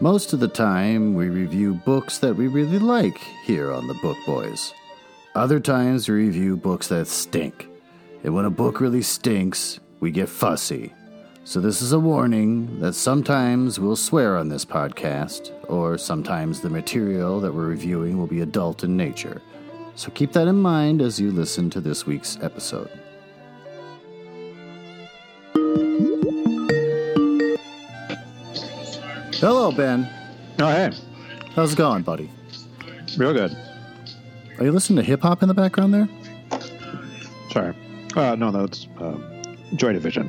Most of the time, we review books that we really like here on the Book Boys. Other times, we review books that stink. And when a book really stinks, we get fussy. So, this is a warning that sometimes we'll swear on this podcast, or sometimes the material that we're reviewing will be adult in nature. So, keep that in mind as you listen to this week's episode. Hello, Ben. Oh, hey. How's it going, buddy? Real good. Are you listening to hip hop in the background there? Sorry. Uh, no, that's uh, Joy Division.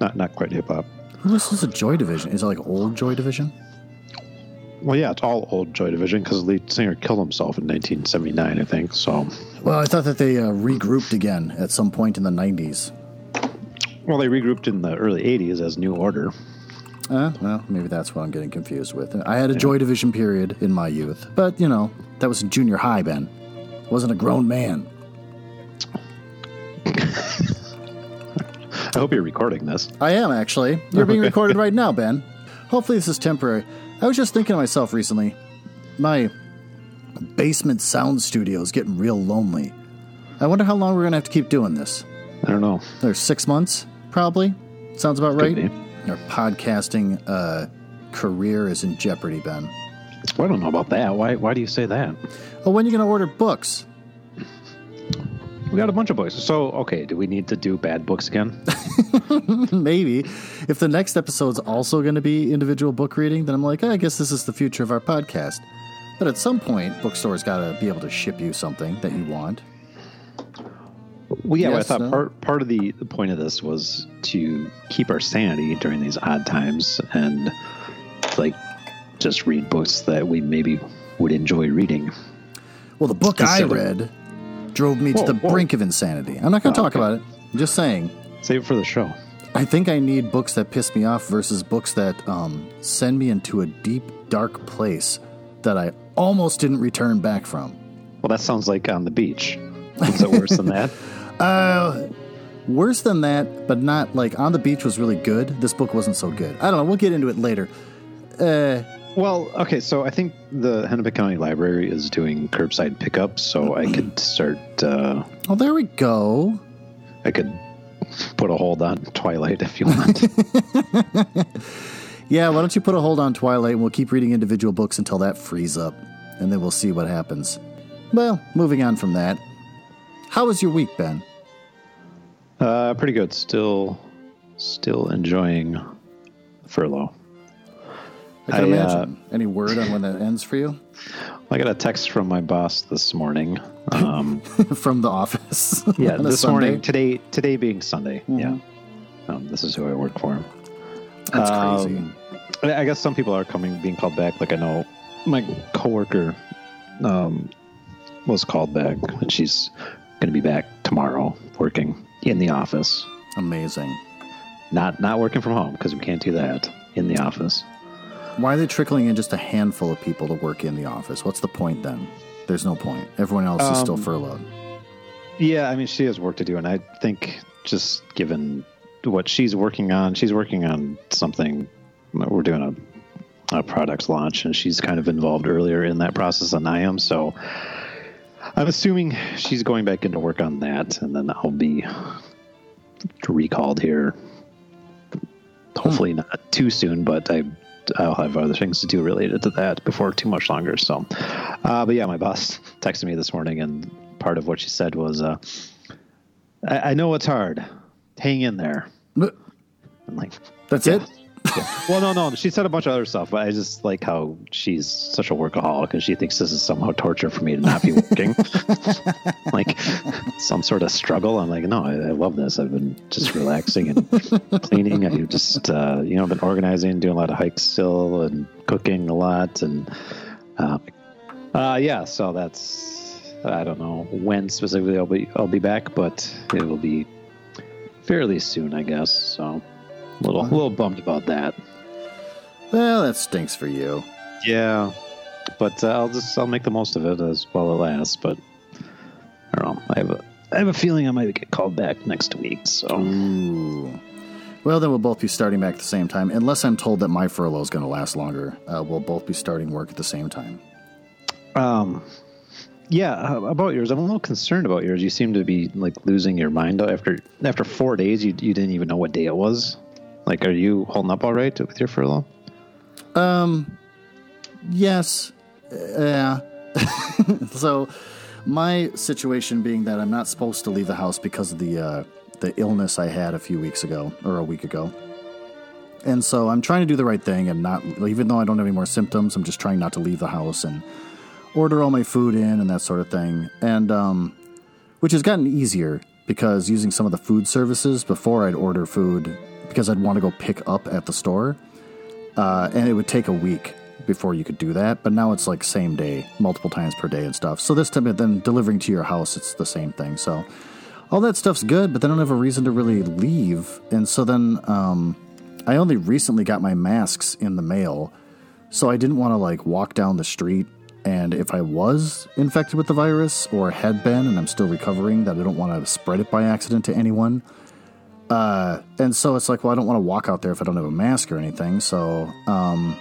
Not not quite hip hop. Who listens to Joy Division? Is it like old Joy Division? Well, yeah, it's all old Joy Division because the lead singer killed himself in 1979, I think. So, Well, I thought that they uh, regrouped again at some point in the 90s. well, they regrouped in the early 80s as New Order. Uh, well, maybe that's what I'm getting confused with. I had a Joy Division period in my youth, but, you know, that was in junior high, Ben. I wasn't a grown man. I hope you're recording this. I am, actually. You're being recorded right now, Ben. Hopefully, this is temporary. I was just thinking to myself recently my basement sound studio is getting real lonely. I wonder how long we're going to have to keep doing this. I don't know. There's six months, probably. Sounds about right. Could Our podcasting uh, career is in jeopardy, Ben. Well, I don't know about that. Why? Why do you say that? Oh, when are you going to order books? We got a bunch of books. So, okay, do we need to do bad books again? Maybe. If the next episode's also going to be individual book reading, then I'm like, "Oh, I guess this is the future of our podcast. But at some point, bookstores got to be able to ship you something that you want. Well, yeah, but I thought no? part part of the, the point of this was to keep our sanity during these odd times and like just read books that we maybe would enjoy reading. Well, the book I Instead of- read drove me to the whoa. brink of insanity. I'm not going to Oh, talk okay. about it. I'm just saying. Save it for the show. I think I need books that piss me off versus books that um, send me into a deep, dark place that I almost didn't return back from. Well, that sounds like on the beach. Is it worse than that? Uh, worse than that, but not like on the beach was really good. This book wasn't so good. I don't know. We'll get into it later. Uh, Well, okay, so I think the Hennepin County Library is doing curbside pickup, so I could start. Uh, oh, there we go. I could put a hold on Twilight if you want. Yeah, why don't you put a hold on Twilight and we'll keep reading individual books until that frees up, and then we'll see what happens. Well, moving on from that. How was your week, Ben? uh, pretty good. Still, still enjoying furlough. I can I, uh, imagine. Any word on when that ends for you? I got a text from my boss this morning. Um, From the office. yeah, this Sunday? morning. Today, today being Sunday. Mhm. Yeah, um, this is who I work for. That's crazy. Um, I I guess some people are coming, being called back. Like I know my coworker um, was called back, and she's going to be back tomorrow, working in the office. Amazing. Not not working from home because we can't do that in the office. Why are they trickling in just a handful of people to work in the office? What's the point then? There's no point. Everyone else is still Um, furloughed. Yeah, I mean she has work to do, and I think just given what she's working on, she's working on something. We're doing a, a product launch, and she's kind of involved earlier in that process than I am. So I'm assuming she's going back into work on that, and then I'll be recalled here. Hopefully not too soon, but I. I'll have other things to do related to that before too much longer. So, uh, but yeah, my boss texted me this morning, and part of what she said was, uh, I, "I know it's hard. Hang in there." I'm like, That's it? well, no, no. She said a bunch of other stuff, but I just like how she's such a workaholic and she thinks this is somehow torture for me to not be working. like some sort of struggle. I'm like, no, I, I love this. I've been just relaxing and cleaning. I've just, uh, you know, been organizing, doing a lot of hikes still and cooking a lot. And, uh, uh, yeah, so that's, I don't know when specifically I'll be, I'll be back, but it will be fairly soon, I guess. So little, a little bummed about that. Well, that stinks for you. Yeah, but uh, I'll just I'll make the most of it as while it lasts. But I don't know. I have a I have a feeling I might get called back next week. So Ooh. Well, then we'll both be starting back at the same time, unless I'm told that my furlough is going to last longer. Uh, we'll both be starting work at the same time. Um, yeah. About yours, I'm a little concerned about yours. You seem to be like losing your mind after after four days. You you didn't even know what day it was. Like, are you holding up all right with your furlough? Um, yes, yeah. so, my situation being that I'm not supposed to leave the house because of the uh, the illness I had a few weeks ago or a week ago. And so I'm trying to do the right thing and not, even though I don't have any more symptoms, I'm just trying not to leave the house and order all my food in and that sort of thing. And, um, which has gotten easier because using some of the food services before I'd order food because I'd want to go pick up at the store. Uh, and it would take a week before you could do that. But now it's like same day, multiple times per day and stuff. So this time, then delivering to your house, it's the same thing. So all that stuff's good, but they don't have a reason to really leave. And so then um, I only recently got my masks in the mail, so I didn't want to like walk down the street. And if I was infected with the virus or had been, and I'm still recovering, that I don't want to spread it by accident to anyone. Uh, and so it's like, well, I don't want to walk out there if I don't have a mask or anything. So, um,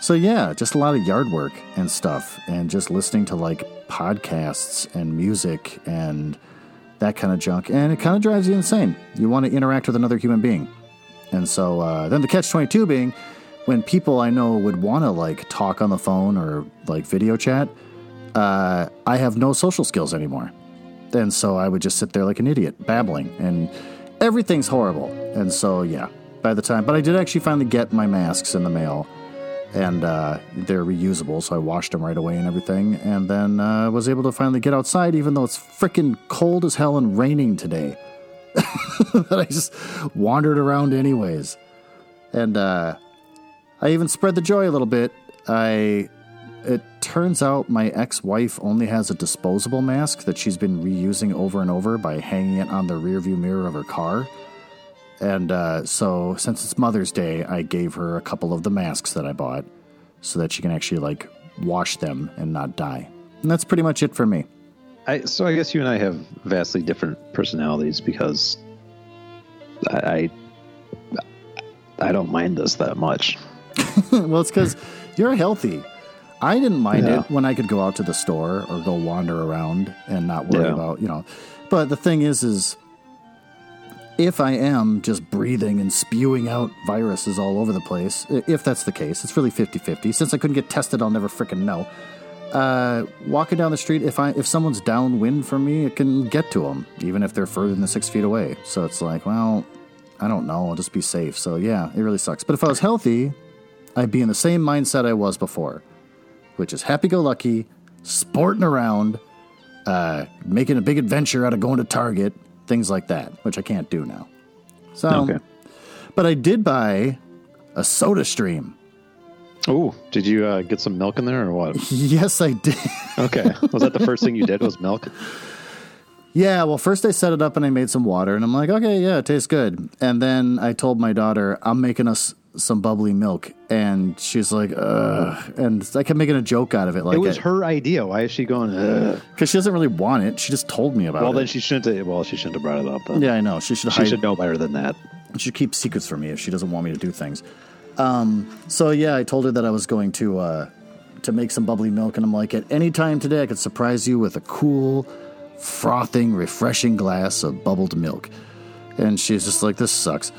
so yeah, just a lot of yard work and stuff, and just listening to like podcasts and music and that kind of junk, and it kind of drives you insane. You want to interact with another human being. And so uh, then the catch 22 being when people I know would want to like talk on the phone or like video chat, uh, I have no social skills anymore. And so I would just sit there like an idiot, babbling, and everything's horrible. And so, yeah, by the time, but I did actually finally get my masks in the mail and uh, they're reusable, so I washed them right away and everything, and then uh, was able to finally get outside, even though it's freaking cold as hell and raining today. but I just wandered around anyways, and uh, I even spread the joy a little bit. I it turns out my ex-wife only has a disposable mask that she's been reusing over and over by hanging it on the rearview mirror of her car. And uh, so, since it's Mother's Day, I gave her a couple of the masks that I bought so that she can actually like wash them and not die. And that's pretty much it for me. I, so I guess you and I have vastly different personalities because I I, I don't mind this that much. well, it's because you're healthy. I didn't mind yeah. it when I could go out to the store or go wander around and not worry yeah. about you know. But the thing is, is if I am just breathing and spewing out viruses all over the place, if that's the case, it's really 50 50. Since I couldn't get tested, I'll never freaking know. Uh, walking down the street, if I if someone's downwind from me, it can get to them, even if they're further than six feet away. So it's like, well, I don't know. I'll just be safe. So yeah, it really sucks. But if I was healthy, I'd be in the same mindset I was before, which is happy go lucky, sporting around, uh, making a big adventure out of going to Target, things like that, which I can't do now. So, okay. but I did buy a Soda Stream. Oh, did you uh, get some milk in there or what? yes, I did. okay, was that the first thing you did? Was milk? Yeah, well, first I set it up and I made some water, and I'm like, okay, yeah, it tastes good. And then I told my daughter, I'm making us some bubbly milk, and she's like, "Ugh," and I kept making a joke out of it. Like it was her idea. Why is she going? Because she doesn't really want it. She just told me about well, it. Well, then she shouldn't. Have, well, she shouldn't have brought it up. Then. Yeah, I know. She should. She hide, should know better than that. She should keep secrets from me if she doesn't want me to do things. Um, so yeah, I told her that I was going to uh, to make some bubbly milk, and I'm like, at any time today, I could surprise you with a cool, frothing, refreshing glass of bubbled milk. And she's just like, this sucks.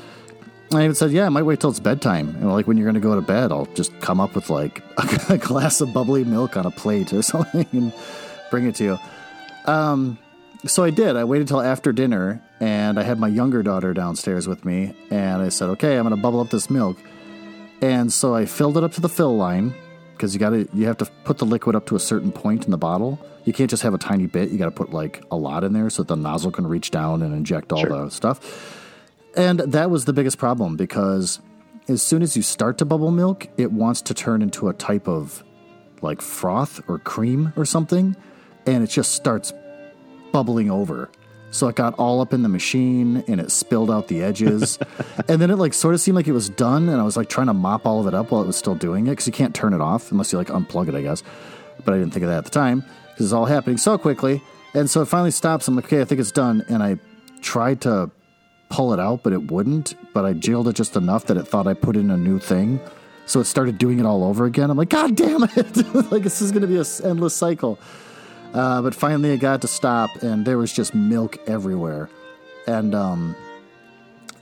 I even said, yeah, I might wait till it's bedtime. And like when you're going to go to bed, I'll just come up with like a glass of bubbly milk on a plate or something and bring it to you. Um, so I did. I waited till after dinner and I had my younger daughter downstairs with me. And I said, okay, I'm going to bubble up this milk. And so I filled it up to the fill line because you got to, you have to put the liquid up to a certain point in the bottle. You can't just have a tiny bit. You got to put like a lot in there so that the nozzle can reach down and inject all sure. the stuff. And that was the biggest problem because as soon as you start to bubble milk, it wants to turn into a type of like froth or cream or something, and it just starts bubbling over. So it got all up in the machine and it spilled out the edges. and then it like sort of seemed like it was done, and I was like trying to mop all of it up while it was still doing it because you can't turn it off unless you like unplug it, I guess. But I didn't think of that at the time because it's all happening so quickly. And so it finally stops. I'm like, okay, I think it's done. And I tried to pull it out, but it wouldn't. But I jailed it just enough that it thought I put in a new thing. So it started doing it all over again. I'm like, God damn it! like this is going to be an endless cycle. Uh, but finally, it got to stop, and there was just milk everywhere. And um,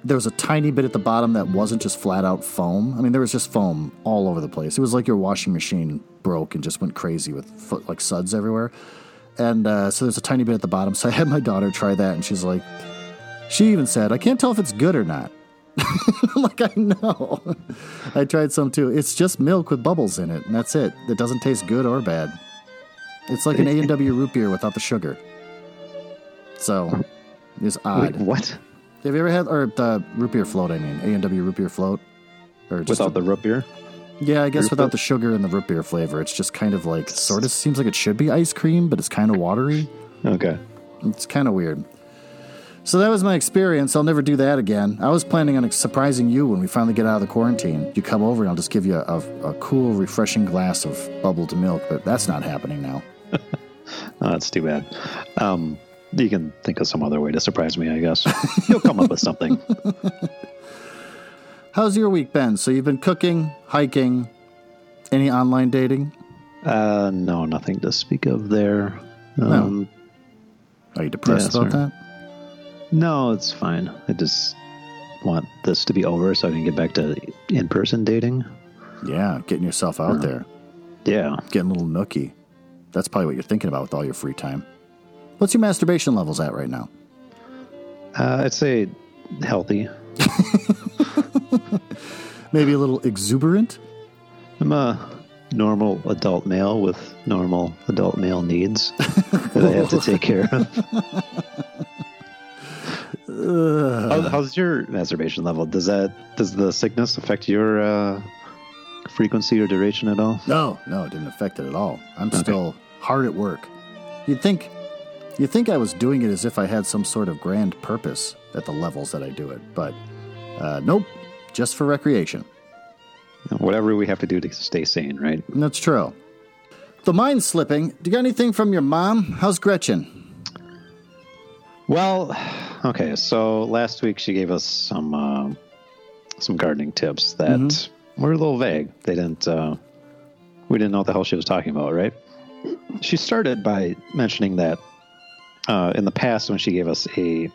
there was a tiny bit at the bottom that wasn't just flat out foam. I mean, there was just foam all over the place. It was like your washing machine broke and just went crazy with like suds everywhere. And uh, so there's a tiny bit at the bottom. So I had my daughter try that, and she's like, she even said, I can't tell if it's good or not. Like, I know. I tried some too. It's just milk with bubbles in it, and that's it. It doesn't taste good or bad. It's like an A and W root beer without the sugar. So it's odd. Wait, what? Have you ever had or the root beer float? I mean, A and W root beer float, or just Without a- the root beer? yeah, I guess root without beer? the sugar and the root beer flavor. It's just kind of like sort of seems like it should be ice cream, but it's kind of watery. Okay. It's kind of weird. So that was my experience. I'll never do that again. I was planning on surprising you when we finally get out of the quarantine. You come over and I'll just give you a, a cool, refreshing glass of bubbled milk, but that's not happening now. Oh, that's too bad. Um, you can think of some other way to surprise me, I guess. You'll come up with something. How's your week been? So you've been cooking, hiking, any online dating? Uh, no, nothing to speak of there. Um, Are you depressed Yeah, about sorry. that? No, it's fine. I just want this to be over so I can get back to in person dating. Yeah, getting yourself out there, Yeah. getting a little nookie. That's probably what you're thinking about with all your free time. What's your masturbation levels at right now? Uh, I'd say healthy. Maybe a little exuberant? I'm a normal adult male with normal adult male needs that I have to take care of. How, how's your masturbation level? Does that does the sickness affect your uh, frequency or duration at all? No, no, it didn't affect it at all. I'm still hard at work. You'd think you'd think I was doing it as if I had some sort of grand purpose at the levels that I do it, but uh, nope, just for recreation. Whatever we have to do to stay sane, right? That's true. The mind slipping. Do you got anything from your mom? How's Gretchen? Well, okay. So last week she gave us some uh, some gardening tips that were a little vague. They didn't. Uh, we didn't know what the hell she was talking about, right? She started by mentioning that uh, in the past when she gave us a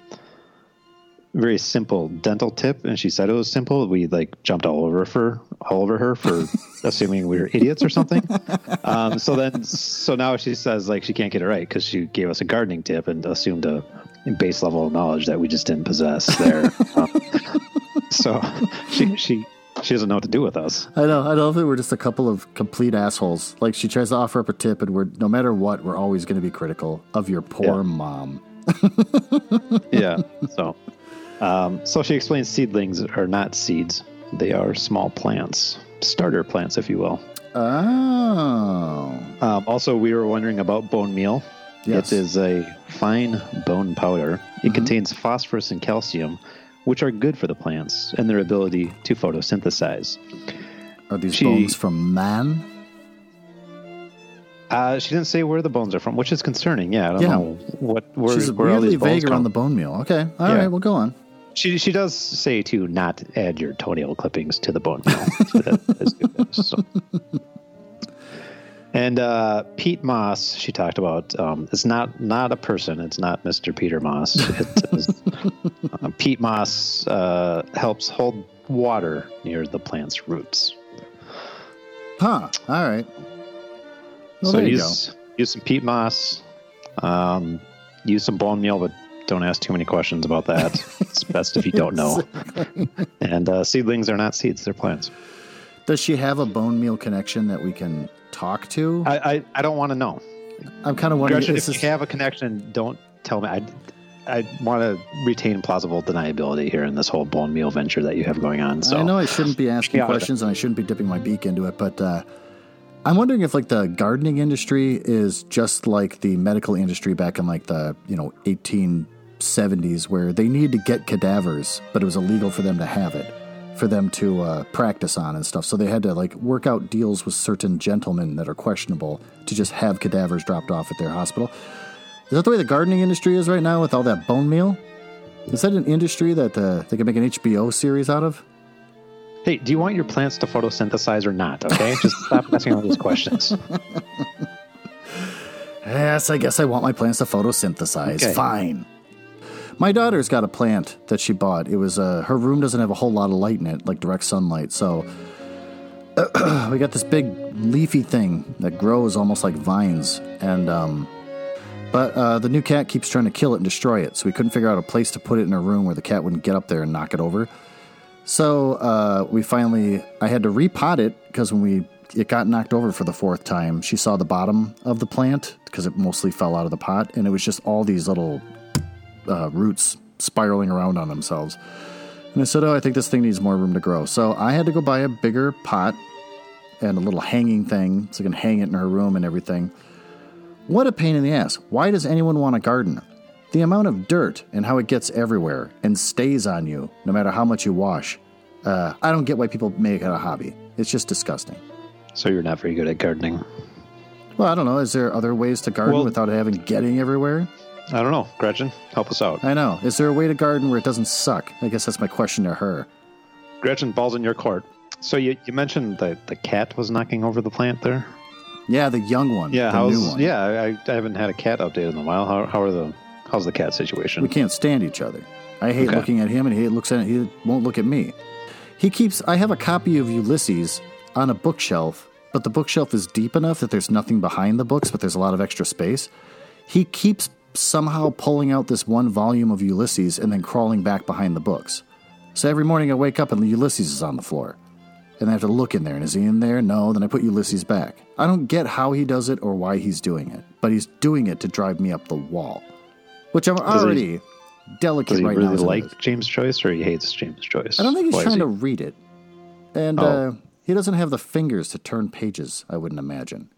very simple dental tip, and she said it was simple, we like jumped all over for all over her for assuming we were idiots or something. Um, so then, so now she says like she can't get it right because she gave us a gardening tip and assumed a base level of knowledge that we just didn't possess there. Um, so she she she doesn't know what to do with us. I know. I know if it were just a couple of complete assholes. Like she tries to offer up a tip, and we're no matter what, we're always going to be critical of your poor Yeah. mom. Yeah. So, um, so she explains seedlings are not seeds; they are small plants, starter plants, if you will. Oh, Um, also, we were wondering about bone meal. Yes. It is a fine bone powder. It contains phosphorus and calcium, which are good for the plants and their ability to photosynthesize. are these She- bones from man? Uh, she didn't say where the bones are from, which is concerning. Yeah, I don't Yeah. know what where, She's where all weirdly these bones vague around the bone meal. Okay, all right, Yeah. well, go on. She she does say to not add your toenail clippings to the bone meal. So that is good. So- And uh, peat moss, she talked about. Um, it's not not a person. It's not Mr. Peter Moss. It is, uh, peat moss uh, helps hold water near the plant's roots. Huh? All right. Well, so use use some peat moss, um, use some bone meal, but don't ask too many questions about that. it's best if you don't know. and uh, seedlings are not seeds; they're plants. Does she have a bone meal connection that we can talk to? I I, I don't want to know. I'm kind of wondering. Gretchen, if this- you have a connection, don't tell me. I I want to retain plausible deniability here in this whole bone meal venture that you have going on. So I know I shouldn't be asking questions and I shouldn't be dipping my beak into it, but uh, I'm wondering if like the gardening industry is just like the medical industry back in like the you know 1870s, where they needed to get cadavers, but it was illegal for them to have it, for them to uh, practice on and stuff. So they had to like work out deals with certain gentlemen that are questionable to just have cadavers dropped off at their hospital. Is that the way the gardening industry is right now with all that bone meal? Is that an industry that uh, they could make an HBO series out of? Hey, do you want your plants to photosynthesize or not? Okay, just stop asking all these questions. Yes, I guess I want my plants to photosynthesize. Okay. Fine. My daughter's got a plant that she bought. It was uh, her room doesn't have a whole lot of light in it, like direct sunlight. So we got this big leafy thing that grows almost like vines, and um, but uh, the new cat keeps trying to kill it and destroy it. So we couldn't figure out a place to put it in her room where the cat wouldn't get up there and knock it over. So uh, we finally, I had to repot it because when we it got knocked over for the fourth time, she saw the bottom of the plant because it mostly fell out of the pot, and it was just all these little uh, roots spiraling around on themselves. And I said, "Oh, I think this thing needs more room to grow." So I had to go buy a bigger pot and a little hanging thing so I can hang it in her room and everything. What a pain in the ass! Why does anyone want a garden? The amount of dirt and how it gets everywhere and stays on you no matter how much you wash. Uh, I don't get why people make it a hobby. It's just disgusting. so you're not very good at gardening. Well, I don't know. Is there other ways to garden Well- without having getting everywhere? I don't know, Gretchen. Help us out. I know. Is there a way to garden where it doesn't suck? I guess that's my question to her. Gretchen, balls in your court. So you, you mentioned that the cat was knocking over the plant there. Yeah, the young one. Yeah, the how's new one. yeah? I, I haven't had a cat update in a while. How, how are the how's the cat situation? We can't stand each other. I hate Okay. looking at him, and he looks at he won't look at me. He keeps. I have a copy of Ulysses on a bookshelf, but the bookshelf is deep enough that there's nothing behind the books, but there's a lot of extra space. He keeps somehow pulling out this one volume of Ulysses and then crawling back behind the books. So every morning I wake up and the Ulysses is on the floor. And I have to look in there. And is he in there? No. Then I put Ulysses back. I don't get how he does it or why he's doing it, but he's doing it to drive me up the wall, which I'm he- already delicate Does he right really now. as it like. James Joyce or he hates James Joyce? I don't think he's Why trying he- to read it. And Oh. uh, he doesn't have the fingers to turn pages, I wouldn't imagine.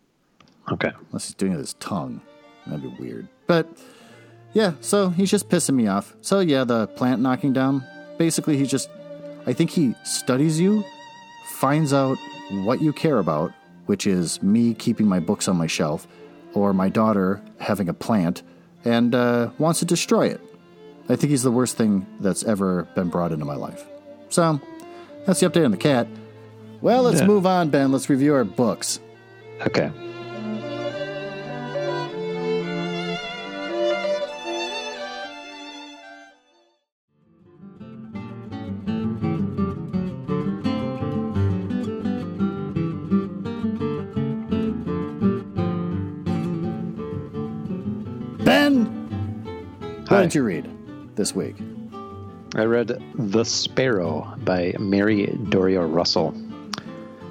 Okay. Unless he's doing it with his tongue. That'd be weird. But yeah, so he's just pissing me off. So yeah, the plant knocking down. Basically, he just, I think he studies you, finds out what you care about, which is me keeping my books on my shelf, or my daughter having a plant, and uh, wants to destroy it. I think he's the worst thing that's ever been brought into my life. So that's the update on the cat. Well, let's Yeah. move on, Ben. Let's review our books. Okay. What did you read this week? I read The Sparrow by Mary Doria Russell.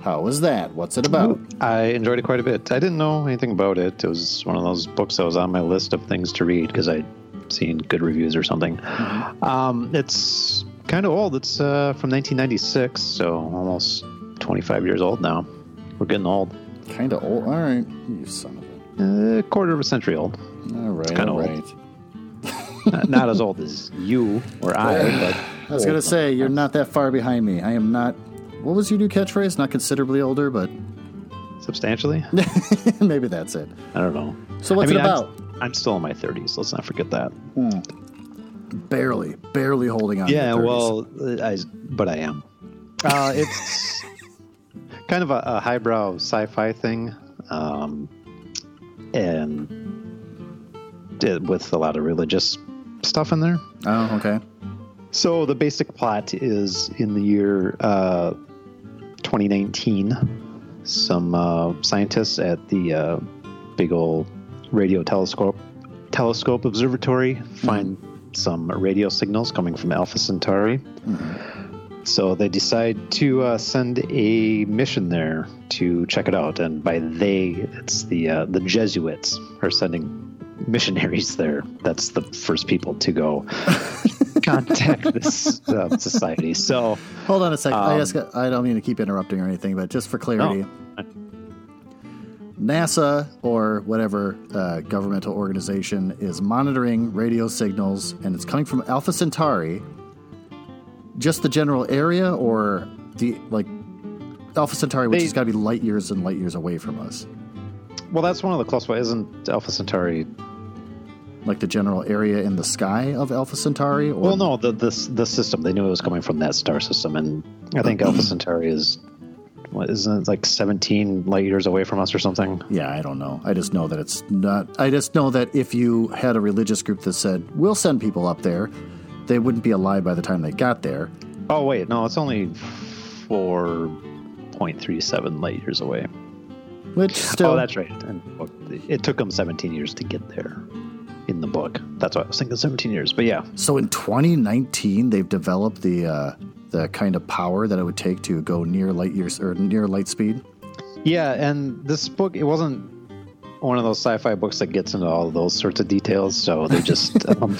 How was that? What's it about? I enjoyed it quite a bit. I didn't know anything about it. It was one of those books that was on my list of things to read because I'd seen good reviews or something. Um, it's kind of old. It's uh, from 1996, so almost 25 years old now. We're getting old. Kind of old. All right, you son of a. A quarter of a century old. All right, kinda all old. right. Not, not as old as you or I, but I was gonna say you're not that far behind me. I am not. What was your new catchphrase? Not considerably older, but substantially. maybe that's it. I don't know. So what's I mean, it I'm- about? I'm, still in my 30s. Let's not forget that. Barely, barely holding on. to Yeah, well, I, but I am. Uh, it's kind of a, a highbrow sci-fi thing, um, and with a lot of religious stuff in there. Oh, okay. So the basic plot is in the year uh, 2019, some uh, scientists at the uh, big old radio telescope telescope observatory find some radio signals coming from Alpha Centauri. So they decide to uh, send a mission there to check it out, and by they, it's the uh, the Jesuits are sending missionaries there. That's the first people to go contact this uh, society. So Hold on a second. I Um, just I don't mean to keep interrupting or anything, but just for clarity, No. NASA or whatever uh, governmental organization is monitoring radio signals, and it's coming from Alpha Centauri. Just the general area, or the like Alpha Centauri, which They- has got to be light years and light years away from us. Well, that's one of the close ones. Isn't Alpha Centauri like the general area in the sky of Alpha Centauri? Or? Well, no, the the the system. They knew it was coming from that star system, and I think Alpha Centauri is what isn't it like 17 light years away from us or something? Yeah, I don't know. I just know that it's not. I just know that if you had a religious group that said we'll send people up there, they wouldn't be alive by the time they got there. Oh wait, no, it's only 4.37 light years away. Which oh, still, oh, that's right. And it took them 17 years to get there in the book. That's why I was thinking 17 years. But yeah. So in 2019, they've developed the uh, the kind of power that it would take to go near light years or near light speed. Yeah, and this book it wasn't one of those sci-fi books that gets into all those sorts of details. So they just um,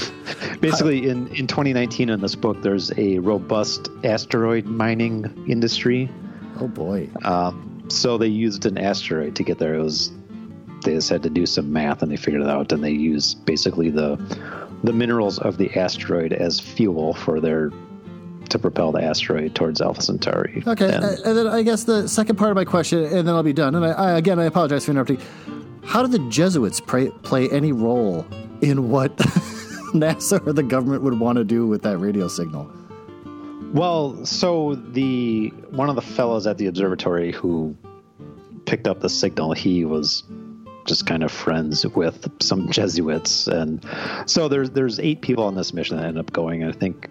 basically in in 2019 in this book, there's a robust asteroid mining industry. Oh boy! Um, so they used an asteroid to get there. It was they just had to do some math and they figured it out, and they used basically the the minerals of the asteroid as fuel for their to propel the asteroid towards Alpha Centauri. Okay, and, uh, and, then I guess the second part of my question, and then I'll be done. And I, I, again, I apologize for interrupting. How did the Jesuits pray, play any role in what NASA or the government would want to do with that radio signal? Well, so the one of the fellows at the observatory who picked up the signal, he was just kind of friends with some Jesuits, and so there's there's eight people on this mission that end up going. I think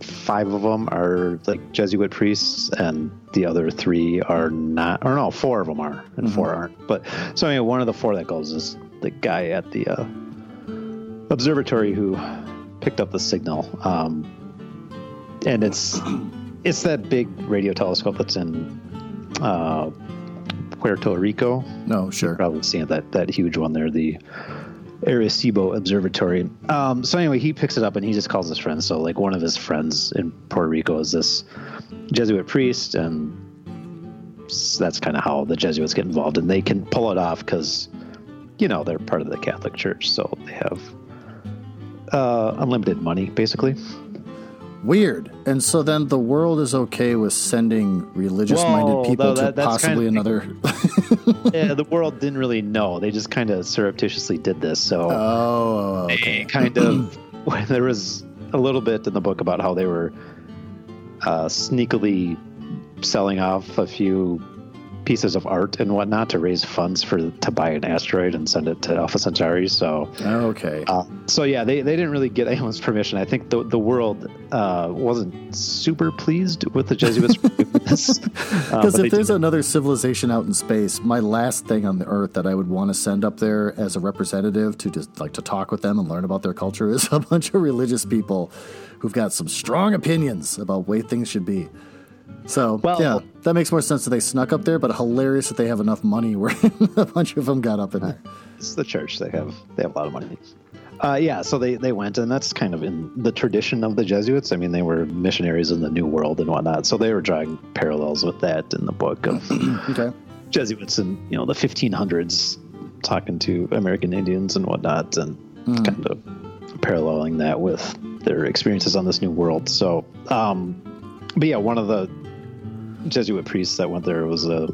five of them are like Jesuit priests, and the other three are not. Or no, four of them are, and mm-hmm. four aren't. But so anyway, one of the four that goes is the guy at the uh, observatory who picked up the signal, um, and it's it's that big radio telescope that's in. Uh, Puerto Rico. No, sure. Probably seen that that huge one there, the Arecibo Observatory. Um, so anyway, he picks it up and he just calls his friends. So like one of his friends in Puerto Rico is this Jesuit priest, and that's kind of how the Jesuits get involved, and they can pull it off because you know they're part of the Catholic Church, so they have uh, unlimited money basically. Weird. And so then the world is okay with sending religious minded people that, to possibly kind of, another. yeah, the world didn't really know. They just kind of surreptitiously did this. So oh, okay. kind of there was a little bit in the book about how they were uh, sneakily selling off a few pieces of art and whatnot to raise funds for to buy an asteroid and send it to Alpha Centauri. So okay, uh, so yeah, they, they didn't really get anyone's permission. I think the the world uh, wasn't super pleased with the Jesuits because uh, if there's did. another civilization out in space, my last thing on the Earth that I would want to send up there as a representative to just like to talk with them and learn about their culture is a bunch of religious people who've got some strong opinions about way things should be. So well, yeah, that makes more sense that they snuck up there, but hilarious that they have enough money where a bunch of them got up in there. It's the church; they have they have a lot of money. Uh, yeah, so they they went, and that's kind of in the tradition of the Jesuits. I mean, they were missionaries in the New World and whatnot, so they were drawing parallels with that in the book of okay. Jesuits in you know the 1500s, talking to American Indians and whatnot, and mm. kind of paralleling that with their experiences on this New World. So, um, but yeah, one of the Jesuit priests that went there was a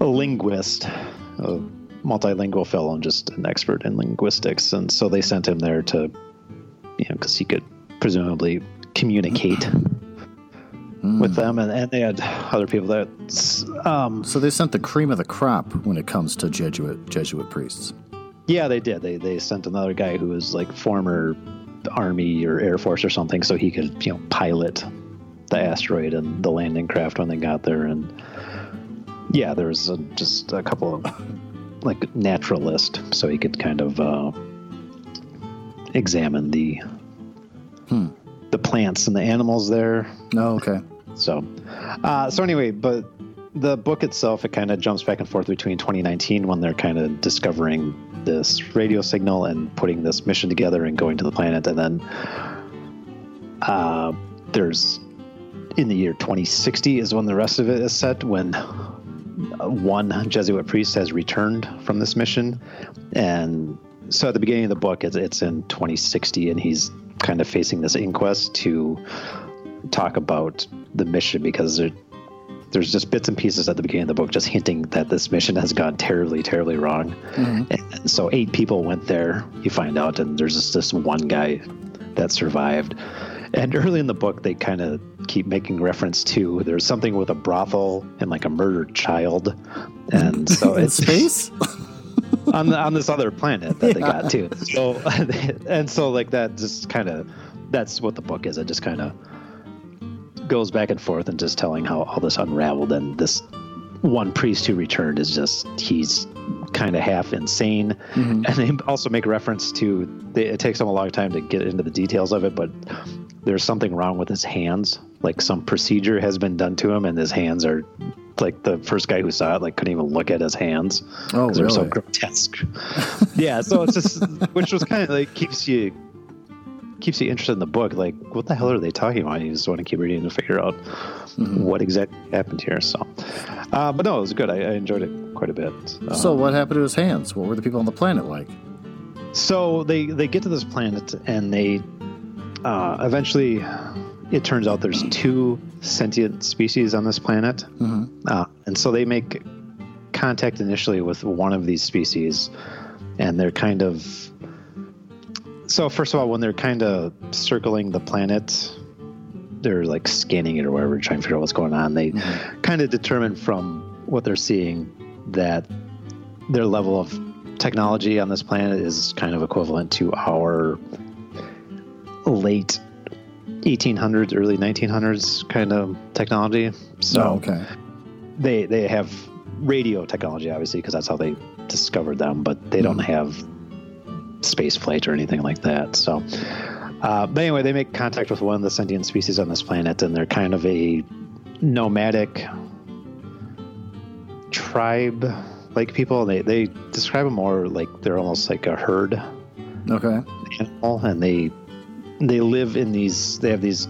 a linguist, a multilingual fellow, and just an expert in linguistics. And so they sent him there to, you know, because he could presumably communicate mm. with them. And, and they had other people that. Um, so they sent the cream of the crop when it comes to Jesuit Jesuit priests. Yeah, they did. They they sent another guy who was like former army or air force or something, so he could you know pilot the asteroid and the landing craft when they got there, and yeah, there was a, just a couple of like naturalist, so he could kind of uh, examine the hmm. the plants and the animals there. Oh, okay. So, uh, so anyway, but the book itself, it kind of jumps back and forth between 2019 when they're kind of discovering this radio signal and putting this mission together and going to the planet, and then uh, there's in the year 2060 is when the rest of it is set when uh, one Jesuit priest has returned from this mission. And so at the beginning of the book, it's, it's in 2060, and he's kind of facing this inquest to talk about the mission because there's just bits and pieces at the beginning of the book just hinting that this mission has gone terribly, terribly wrong. Mm-hmm. And so eight people went there. You find out, and there's just this one guy that survived. And early in the book, they kind of keep making reference to there's something with a brothel and like a murdered child, and so In it's space? on the, on this other planet that they got to. So and so like that just kind of that's what the book is. It just kind of goes back and forth and just telling how all this unraveled and this one priest who returned is just he's kind of half insane. Mm-hmm. And they also make reference to they, it takes them a long time to get into the details of it but there's something wrong with his hands. Like some procedure has been done to him and his hands are like the first guy who saw it like couldn't even look at his hands Oh, 'cause they're so grotesque. Yeah so it's just which was kind of like keeps you keeps you interested in the book like what the hell are they talking about you just want to keep reading to figure out Mm-hmm. what exactly happened here so uh, but no it was good I, I enjoyed it quite a bit Uh, so, what happened to his hands? What were the people on the planet like? so they they get to this planet and they uh, eventually it turns out there's two sentient species on this planet uh, and so they make contact initially with one of these species and they're kind of so first of all when they're kind of circling the planet they're like scanning it or whatever trying to figure out what's going on they mm-hmm. kind of determine from what they're seeing that their level of technology on this planet is kind of equivalent to our late 1800s early 1900s kind of technology. So oh, okay. they they have radio technology obviously because that's how they discovered them but they don't mm-hmm. have space flight or anything like that so uh, but anyway they make contact with one of the sentient species on this planet and they're kind of a nomadic tribe like people they they describe them more like they're almost like a herd Okay. animal and they they live in these they have these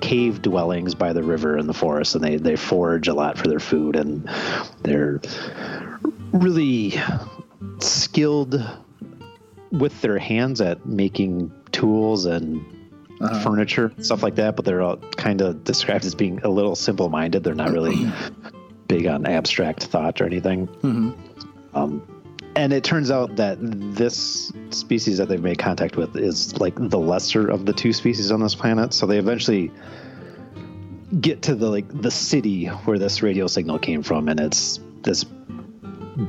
cave dwellings by the river in the forest and they they forage a lot for their food and they're really skilled with their hands at making tools and furniture stuff like that but they're all kind of described as being a little simple minded they're not really big on abstract thought or anything. Um, and it turns out that this species that they've made contact with is like the lesser of the two species on this planet. So they eventually get to the like the city where this radio signal came from, and it's this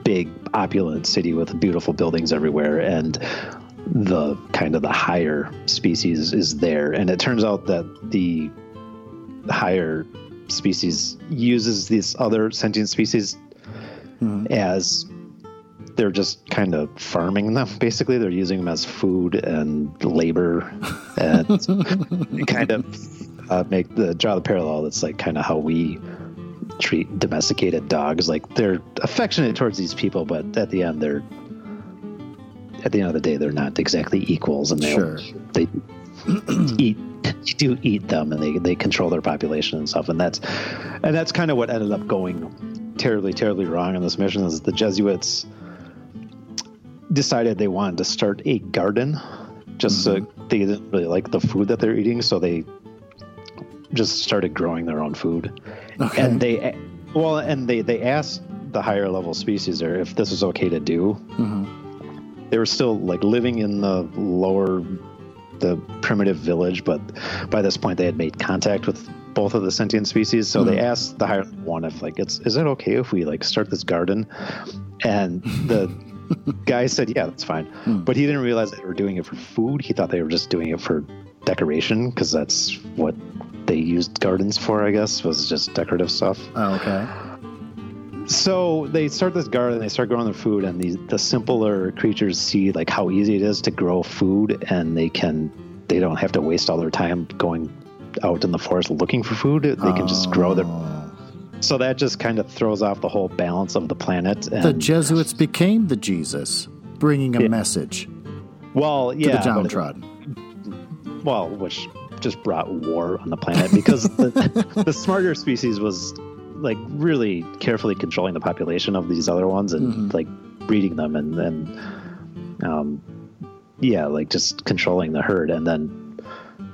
big opulent city with beautiful buildings everywhere, and the kind of the higher species is there. And it turns out that the higher species uses these other sentient species as they're just kind of farming them basically. They're using them as food and labor and kind of uh, make the draw the parallel. That's like kind of how we treat domesticated dogs like they're affectionate towards these people but at the end they're at the end of the day they're not exactly equals and they Sure. they eat do eat them and they they control their population and stuff and that's and that's kind of what ended up going terribly terribly wrong on this mission is the Jesuits decided they wanted to start a garden just so mm-hmm. they didn't really like the food that they're eating so they just started growing their own food. Okay. and they well and they they asked the higher level species there if this was okay to do. Mm-hmm. They were still like living in the lower the primitive village but by this point they had made contact with both of the sentient species. So they mm-hmm. asked the higher one if like it's is it okay if we like start this garden? And the guy said yeah that's fine. Hmm. But he didn't realize they were doing it for food. He thought they were just doing it for decoration because that's what they used gardens for i guess was just decorative stuff Oh, okay. so they start this garden they start growing their food and the the simpler creatures see like how easy it is to grow food and they can they don't have to waste all their time going out in the forest looking for food they can just grow their Oh. so that just kind of throws off the whole balance of the planet and The Jesuits became the Jesus, bringing a message well to yeah the but- downtrodden. well which just brought war on the planet because the, the smarter species was like really carefully controlling the population of these other ones and like breeding them and then um yeah like just controlling the herd. And then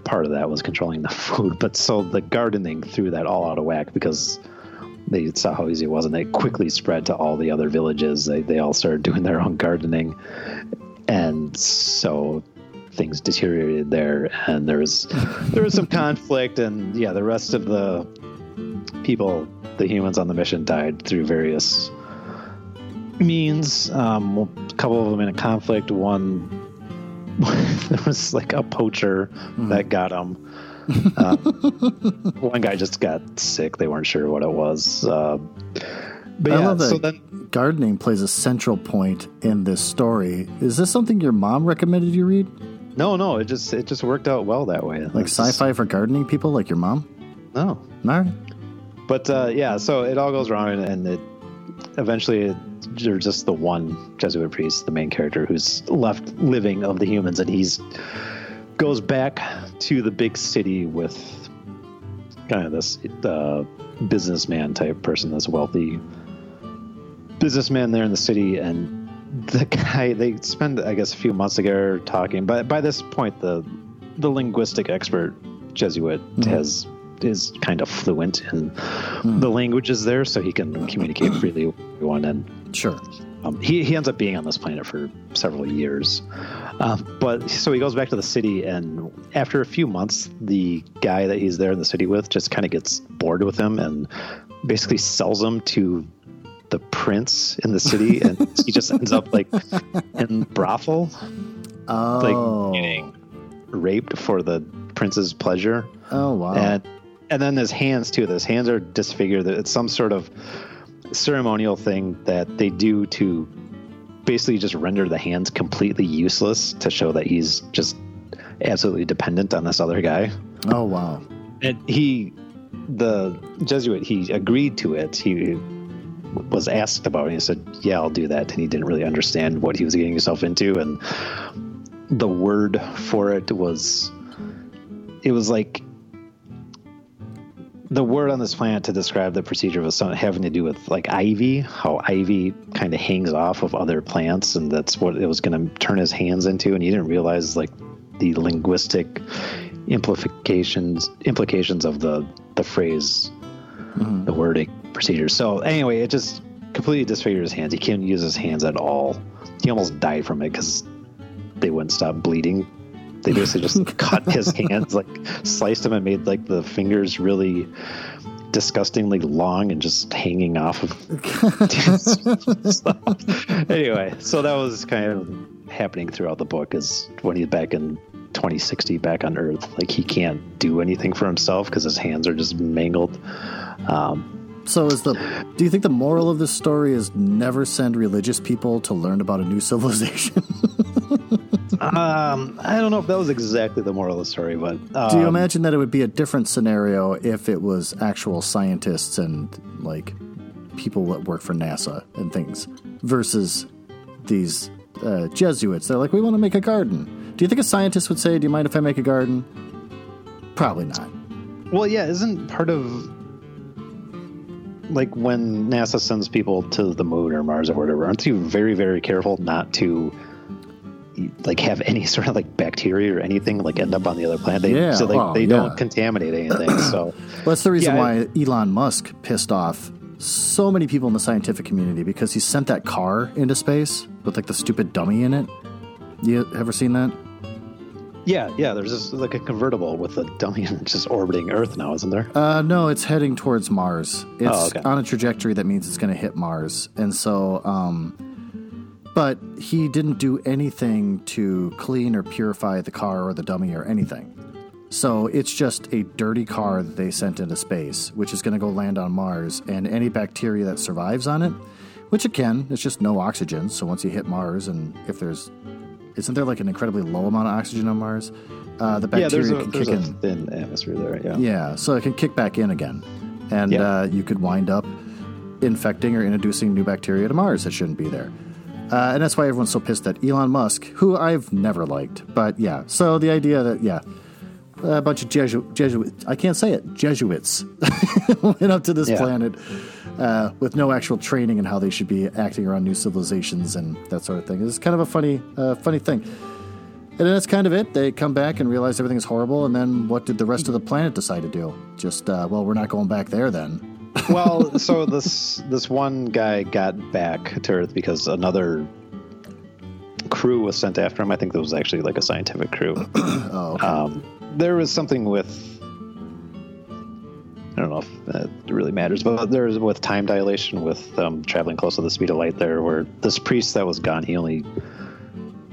part of that was controlling the food. But so the gardening threw that all out of whack because they saw how easy it was, and they quickly spread to all the other villages. They they all started doing their own gardening, and so things deteriorated there, and there was there was some conflict, and yeah, the rest of the people, the humans on the mission, died through various means. Um, a couple of them in a conflict. One there was like a poacher Hmm. that got him. Uh, one guy just got sick. They weren't sure what it was. Uh, but I yeah, love that so then gardening plays a central point in this story. Is this something your mom recommended you read? No, no, it just it just worked out well that way. Like It's just- sci-fi for gardening people, like your mom? No, All right. But uh, yeah, so it all goes wrong, and, and it eventually it, there's just the one Jesuit priest, the main character, who's left living of the humans, and he's goes back to the big city with kind of this uh, businessman type person, this wealthy businessman there in the city, and the guy they spend I guess a few months together talking. But by this point, the the linguistic expert Jesuit has is kind of fluent in the languages there, so he can communicate freely with everyone. And Sure. um, he he ends up being on this planet for several years. Um, but so he goes back to the city, and after a few months, the guy that he's there in the city with just kind of gets bored with him and basically sells him to the prince in the city, and he just ends up like in brothel, Oh. like getting raped for the prince's pleasure oh wow. and and then his hands too. His hands are disfigured. It's some sort of ceremonial thing that they do to basically just render the hands completely useless to show that he's just absolutely dependent on this other guy. oh wow. And he, the Jesuit, he agreed to it. He was asked about it. And he said, "Yeah, I'll do that." And he didn't really understand what he was getting himself into. And the word for it was, it was like the word on this planet to describe the procedure was something having to do with like ivy, how ivy kind of hangs off of other plants, and that's what it was going to turn his hands into. And he didn't realize like the linguistic implications implications of the the phrase, Mm-hmm. the wording procedure. So anyway, it just completely disfigured his hands. He can't use his hands at all. He almost died from it because they wouldn't stop bleeding. They basically just cut his hands, like sliced them and made like the fingers really disgustingly long and just hanging off of stuff. Anyway, so that was kind of happening throughout the book is when he's back in 2060 back on earth like he can't do anything for himself because his hands are just mangled um, So is the do you think the moral of this story is never send religious people to learn about a new civilization? um, i don't know if that was exactly the moral of the story but um, do you imagine that it would be a different scenario if it was actual scientists and like people that work for NASA and things versus these uh, Jesuits? They're like, we want to make a garden. Do you think a scientist would say, "Do you mind if I make a garden"? Probably not. Well, yeah, isn't part of like when NASA sends people to the moon or Mars or whatever, aren't you very, very careful not to like have any sort of like bacteria or anything like end up on the other planet? They, Yeah, so like well, they yeah. don't contaminate anything. so Well, that's the reason Yeah, why Elon Musk pissed off so many people in the scientific community because he sent that car into space with like the stupid dummy in it. You ever seen that? yeah, yeah, there's just like a convertible with a dummy just orbiting Earth now, isn't there? Uh, no, it's heading towards Mars. It's Oh, okay. on a trajectory that means it's going to hit Mars. And so, um, but he didn't do anything to clean or purify the car or the dummy or anything. So it's just a dirty car that they sent into space, which is going to go land on Mars. And any bacteria that survives on it, which it can, it's just no oxygen. So once you hit Mars, and if there's, isn't there like an incredibly low amount of oxygen on Mars? Uh, the yeah, bacteria there's a can there's kick a in. thin atmosphere there. Yeah. Yeah, so it can kick back in again. And Yeah. uh, you could wind up infecting or introducing new bacteria to Mars that shouldn't be there. Uh, and that's why everyone's so pissed at Elon Musk, who I've never liked. But yeah, so the idea that, yeah, a bunch of Jesu- Jesuits, I can't say it, Jesuits, went up to this Yeah. planet uh, with no actual training in how they should be acting around new civilizations and that sort of thing. It's kind of a funny, uh, funny thing. And then that's kind of it. They come back and realize everything is horrible. And then what did the rest of the planet decide to do? Just, uh, well, we're not going back there then. well, so this this one guy got back to Earth because another crew was sent after him. I think there was actually like a scientific crew. Oh, okay. Um, there was something with I don't know if that really matters, but there's with time dilation, with um, traveling close to the speed of light. There, where this priest that was gone, he only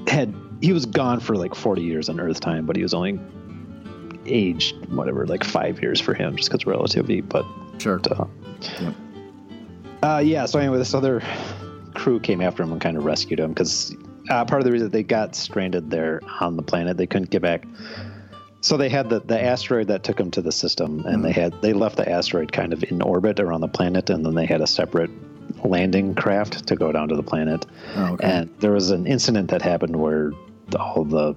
had he was gone for like forty years on Earth time, but he was only aged whatever like five years for him, just because relativity. But sure. uh, Yep. uh, yeah. So anyway, this other crew came after him and kind of rescued him because uh, part of the reason they got stranded there on the planet, they couldn't get back. So they had the, the asteroid that took them to the system, and they had they left the asteroid kind of in orbit around the planet, and then they had a separate landing craft to go down to the planet. Oh, okay. And there was an incident that happened where all the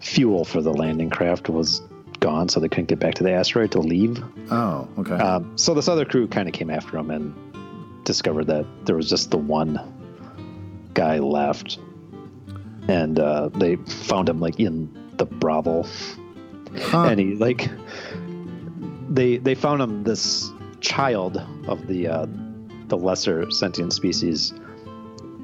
fuel for the landing craft was gone, so they couldn't get back to the asteroid to leave. oh, okay. Um, so this other crew kind of came after him and discovered that there was just the one guy left, and uh, they found him like in the brothel, Huh. and he like they they found him this child of the uh, the lesser sentient species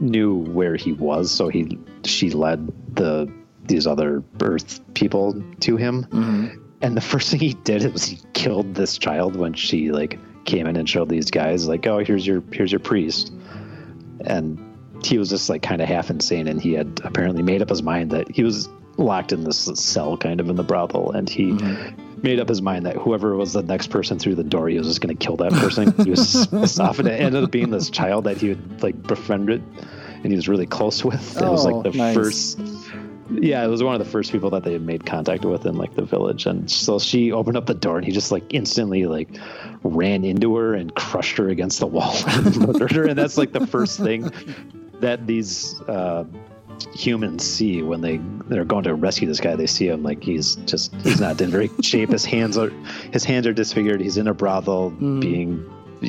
knew where he was, so he she led the these other Earth people to him. Mhm. And the first thing he did was he killed this child when she like came in and showed these guys like, oh, here's your here's your priest, and he was just like kind of half insane, and he had apparently made up his mind that he was locked in this cell kind of in the brothel, and he made up his mind that whoever was the next person through the door, he was just going to kill that person. he was pissed off, and it ended up being this child that he would like befriended, and he was really close with. it was Oh, like the nice. first yeah, it was one of the first people that they had made contact with in like the village, and so she opened up the door, and he just like instantly like ran into her and crushed her against the wall and murdered her, and that's like the first thing that these uh, humans see when they they're going to rescue this guy. They see him like he's just he's not in very shape. His hands are his hands are disfigured. He's in a brothel being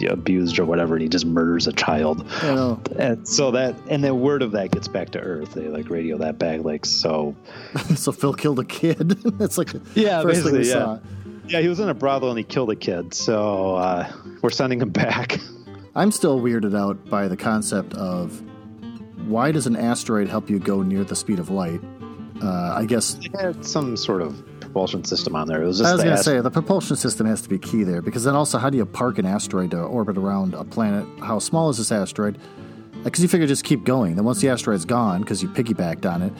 abused or whatever, and he just murders a child. And so that and the word of that gets back to Earth. They like radio that back like so. so Phil killed a kid. That's like Yeah, first thing we basically, yeah. saw. Yeah, he was in a brothel and he killed a kid. So uh, we're sending him back. I'm still weirded out by the concept of why does an asteroid help you go near the speed of light? Uh, I guess it had some sort of propulsion system on there. It was just I was going to say the propulsion system has to be key there because then also how do you park an asteroid to orbit around a planet? How small is this asteroid? Because you figure just keep going. Then once the asteroid's gone, because you piggybacked on it,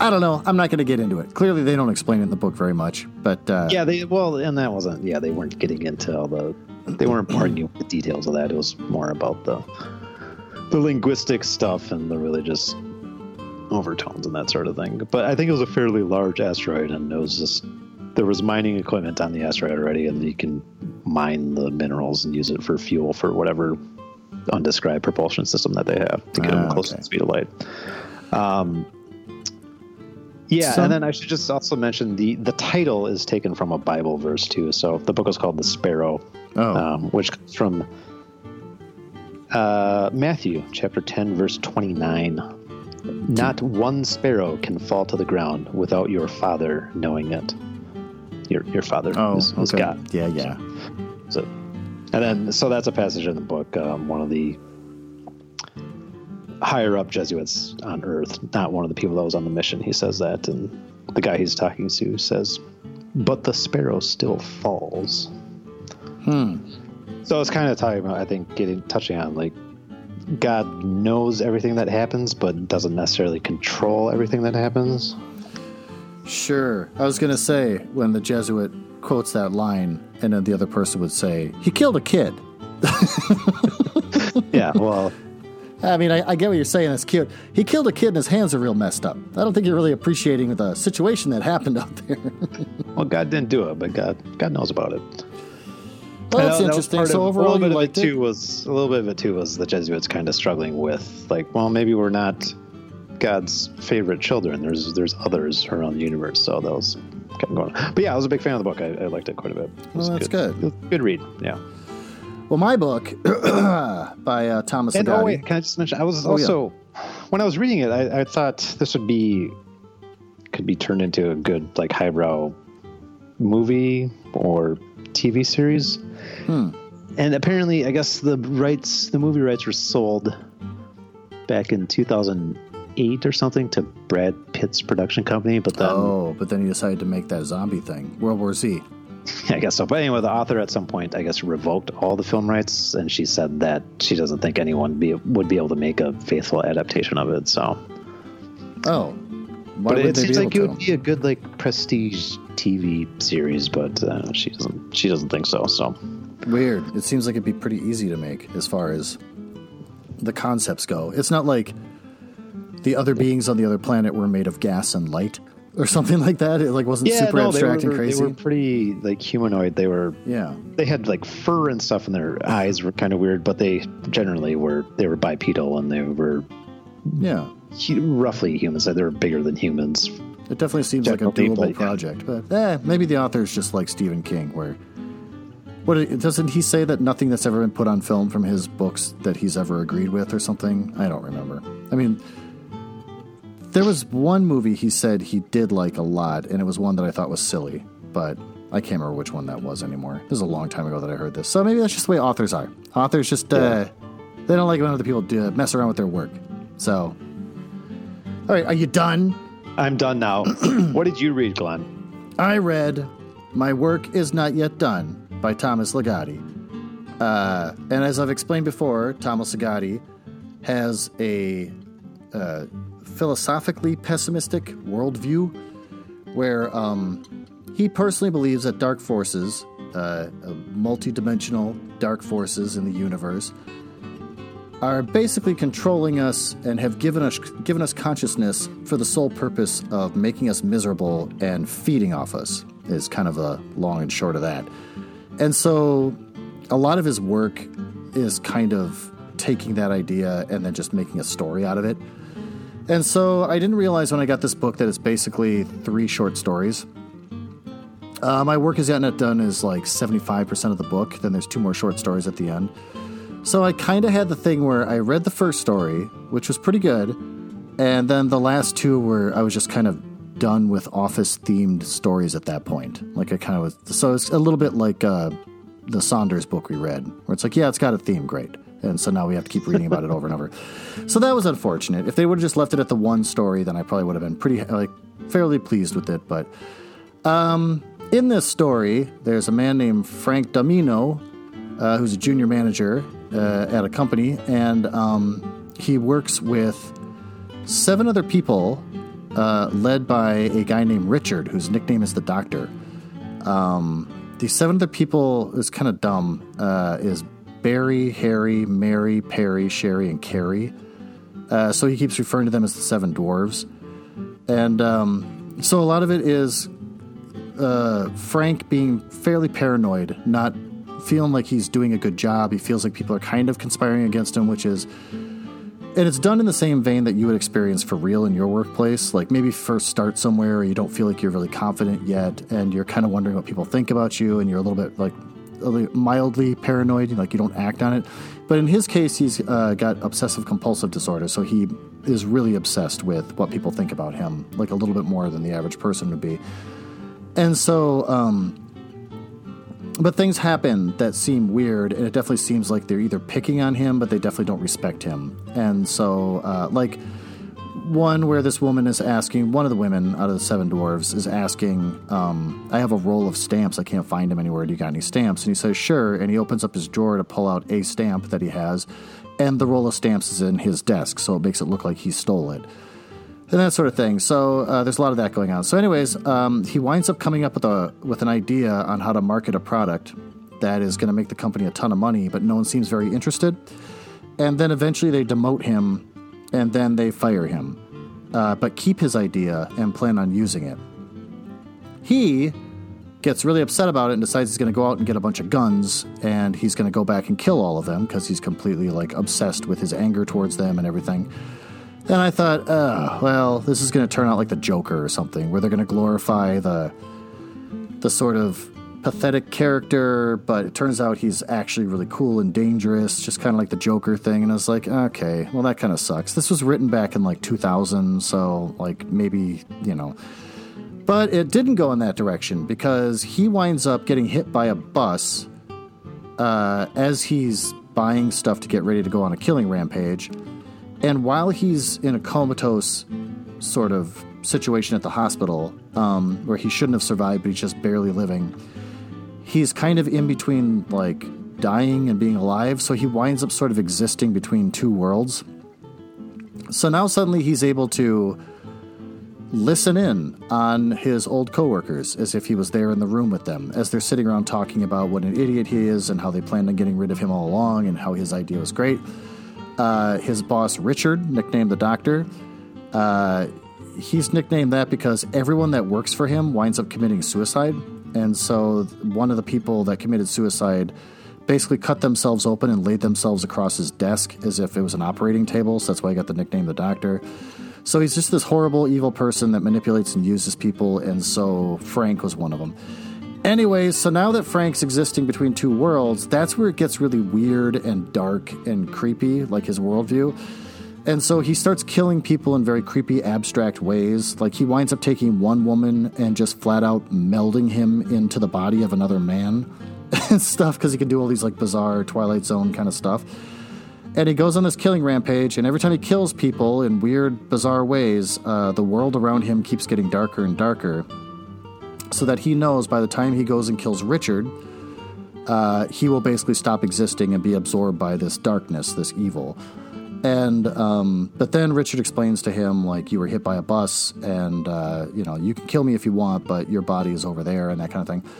I don't know. I'm not going to get into it. Clearly, they don't explain it in the book very much. But uh, Yeah, they well, and that wasn't. Yeah, they weren't getting into all the. They weren't arguing the details of that. It was more about the the linguistic stuff and the religious overtones and that sort of thing. But I think it was a fairly large asteroid, and it was just there was mining equipment on the asteroid already, and you can mine the minerals and use it for fuel for whatever undescribed propulsion system that they have to get them Ah, close to the speed of light. Um, yeah, Some- and then I should just also mention the the title is taken from a Bible verse too. So the book is called The Sparrow, oh, um, which comes from uh, Matthew chapter ten, verse twenty nine. Not one sparrow can fall to the ground without your Father knowing it. Your your Father oh, is, is okay. God. Yeah, yeah. So, and then, so that's a passage in the book. Um, one of the higher up Jesuits on Earth, not one of the people that was on the mission, he says that, and the guy he's talking to says, "But the sparrow still falls." Hmm. So it's kind of talking about, I think, getting touching on like God knows everything that happens, but doesn't necessarily control everything that happens. Sure. I was going to say when the Jesuit quotes that line, and then the other person would say, "He killed a kid." yeah, well, I mean, I, I get what you're saying. It's cute. He killed a kid, and his hands are real messed up. I don't think you're really appreciating the situation that happened out there. well, God didn't do it, but God, God knows about it. Well, that's That- that interesting. part So of- overall, a you little bit liked of it was a little bit of it too was the Jesuits kind of struggling with like, well, maybe we're not God's favorite children. There's there's others around the universe, so that was kind of going. On. But yeah, I was a big fan of the book. I, I liked it quite a bit. It Well, that's good. A good read. Yeah. Well, my book by uh, Thomas And oh wait, can I just mention? I was Oh, yeah. also when I was reading it, I, I thought this would be could be turned into a good like highbrow movie or TV series. Hmm. and apparently, I guess the rights, the movie rights, were sold back in 2008 or something to Brad Pitt's production company. But then, oh, but then he decided to make that zombie thing, World War Z. I guess so. But anyway, the author at some point, I guess, revoked all the film rights, and she said that she doesn't think anyone be, would be able to make a faithful adaptation of it. So, oh, Why but it seems like it would be a good like prestige TV series, but uh, she doesn't. She doesn't think so. So weird. It seems like it'd be pretty easy to make as far as the concepts go. It's not like the other beings on the other planet were made of gas and light or something like that. It like wasn't yeah, super no, abstract were, and crazy. They were pretty like humanoid. They were yeah. They had like fur and stuff, and their eyes were kind of weird, but they generally were they were bipedal and they were yeah roughly humans. They were bigger than humans. It definitely seems like a doable but, project, but eh, maybe the author is just like Stephen King, where what doesn't he say that nothing that's ever been put on film from his books that he's ever agreed with or something? I don't remember. I mean, there was one movie he said he did like a lot, and it was one that I thought was silly, but I can't remember which one that was anymore. This is a long time ago that I heard this. So maybe that's just the way authors are. Authors just uh, they don't like when other people do, mess around with their work. So, all right, are you done? I'm done now. what did you read, Glenn? I read "My Work Is Not Yet Done." By Thomas Ligotti. Uh, and as I've explained before, Thomas Ligotti has a uh, philosophically pessimistic worldview where um, he personally believes that dark forces, uh, multidimensional dark forces in the universe, are basically controlling us and have given us given us consciousness for the sole purpose of making us miserable and feeding off us. Is kind of a long and short of that. And so a lot of his work is kind of taking that idea and then just making a story out of it. And so I didn't realize when I got this book that it's basically three short stories. Uh, my work is yet not done is like 75% of the book. Then there's two more short stories at the end. So I kind of had the thing where I read the first story, which was pretty good. And then the last two were, I was just kind of done with office themed stories at that point. Like I kind of was, so it's a little bit like uh, the Saunders book we read, where it's like, yeah, it's got a theme, great. And so now we have to keep reading about it over and over. So that was unfortunate. If they would have just left it at the one story, then I probably would have been pretty, like, fairly pleased with it. But um, in this story, there's a man named Frank Domino, uh, who's a junior manager uh, at a company, and um, he works with seven other people uh, led by a guy named Richard, whose nickname is the Doctor. Um, the seven other people is kind of dumb. Uh, is Barry, Harry, Mary, Perry, Sherry, and Carrie. Uh, so he keeps referring to them as the seven dwarves. And um, so a lot of it is uh, Frank being fairly paranoid, not feeling like he's doing a good job. He feels like people are kind of conspiring against him, which is and it's done in the same vein that you would experience for real in your workplace. Like maybe first start somewhere or you don't feel like you're really confident yet, and you're kind of wondering what people think about you, and you're a little bit like mildly paranoid, like you don't act on it. But in his case, he's uh, got obsessive compulsive disorder, so he is really obsessed with what people think about him, like a little bit more than the average person would be. And so, um, but things happen that seem weird, and it definitely seems like they're either picking on him, but they definitely don't respect him. And so, uh, like one where this woman is asking, one of the women out of the seven dwarves is asking, um, I have a roll of stamps. I can't find them anywhere. Do you got any stamps? And he says, Sure. And he opens up his drawer to pull out a stamp that he has, and the roll of stamps is in his desk, so it makes it look like he stole it and that sort of thing. So uh, there's a lot of that going on. So, anyways, um, he winds up coming up with a with an idea on how to market a product that is going to make the company a ton of money, but no one seems very interested. And then eventually they demote him, and then they fire him, uh, but keep his idea and plan on using it. He gets really upset about it and decides he's going to go out and get a bunch of guns and he's going to go back and kill all of them because he's completely like obsessed with his anger towards them and everything. And I thought, oh, well, this is going to turn out like the Joker or something, where they're going to glorify the the sort of pathetic character, but it turns out he's actually really cool and dangerous, just kind of like the Joker thing. And I was like, okay, well, that kind of sucks. This was written back in like 2000, so like maybe, you know. But it didn't go in that direction because he winds up getting hit by a bus uh, as he's buying stuff to get ready to go on a killing rampage. And while he's in a comatose sort of situation at the hospital, um, where he shouldn't have survived, but he's just barely living, he's kind of in between like dying and being alive. So he winds up sort of existing between two worlds. So now suddenly he's able to listen in on his old coworkers as if he was there in the room with them as they're sitting around talking about what an idiot he is and how they planned on getting rid of him all along and how his idea was great. Uh, his boss, Richard, nicknamed the Doctor, uh, he's nicknamed that because everyone that works for him winds up committing suicide. And so one of the people that committed suicide basically cut themselves open and laid themselves across his desk as if it was an operating table. So that's why I got the nickname the Doctor. So he's just this horrible, evil person that manipulates and uses people, and so Frank was one of them. Anyways, so now that Frank's existing between two worlds, that's where it gets really weird and dark and creepy, like his worldview. And so he starts killing people in very creepy, abstract ways. Like he winds up taking one woman and just flat out melding him into the body of another man and stuff because he can do all these like bizarre Twilight Zone kind of stuff. And he goes on this killing rampage, and every time he kills people in weird, bizarre ways, uh, the world around him keeps getting darker and darker. So that he knows by the time he goes and kills Richard, uh, he will basically stop existing and be absorbed by this darkness, this evil. And um, but then Richard explains to him like you were hit by a bus, and uh, you know you can kill me if you want, but your body is over there, and that kind of thing.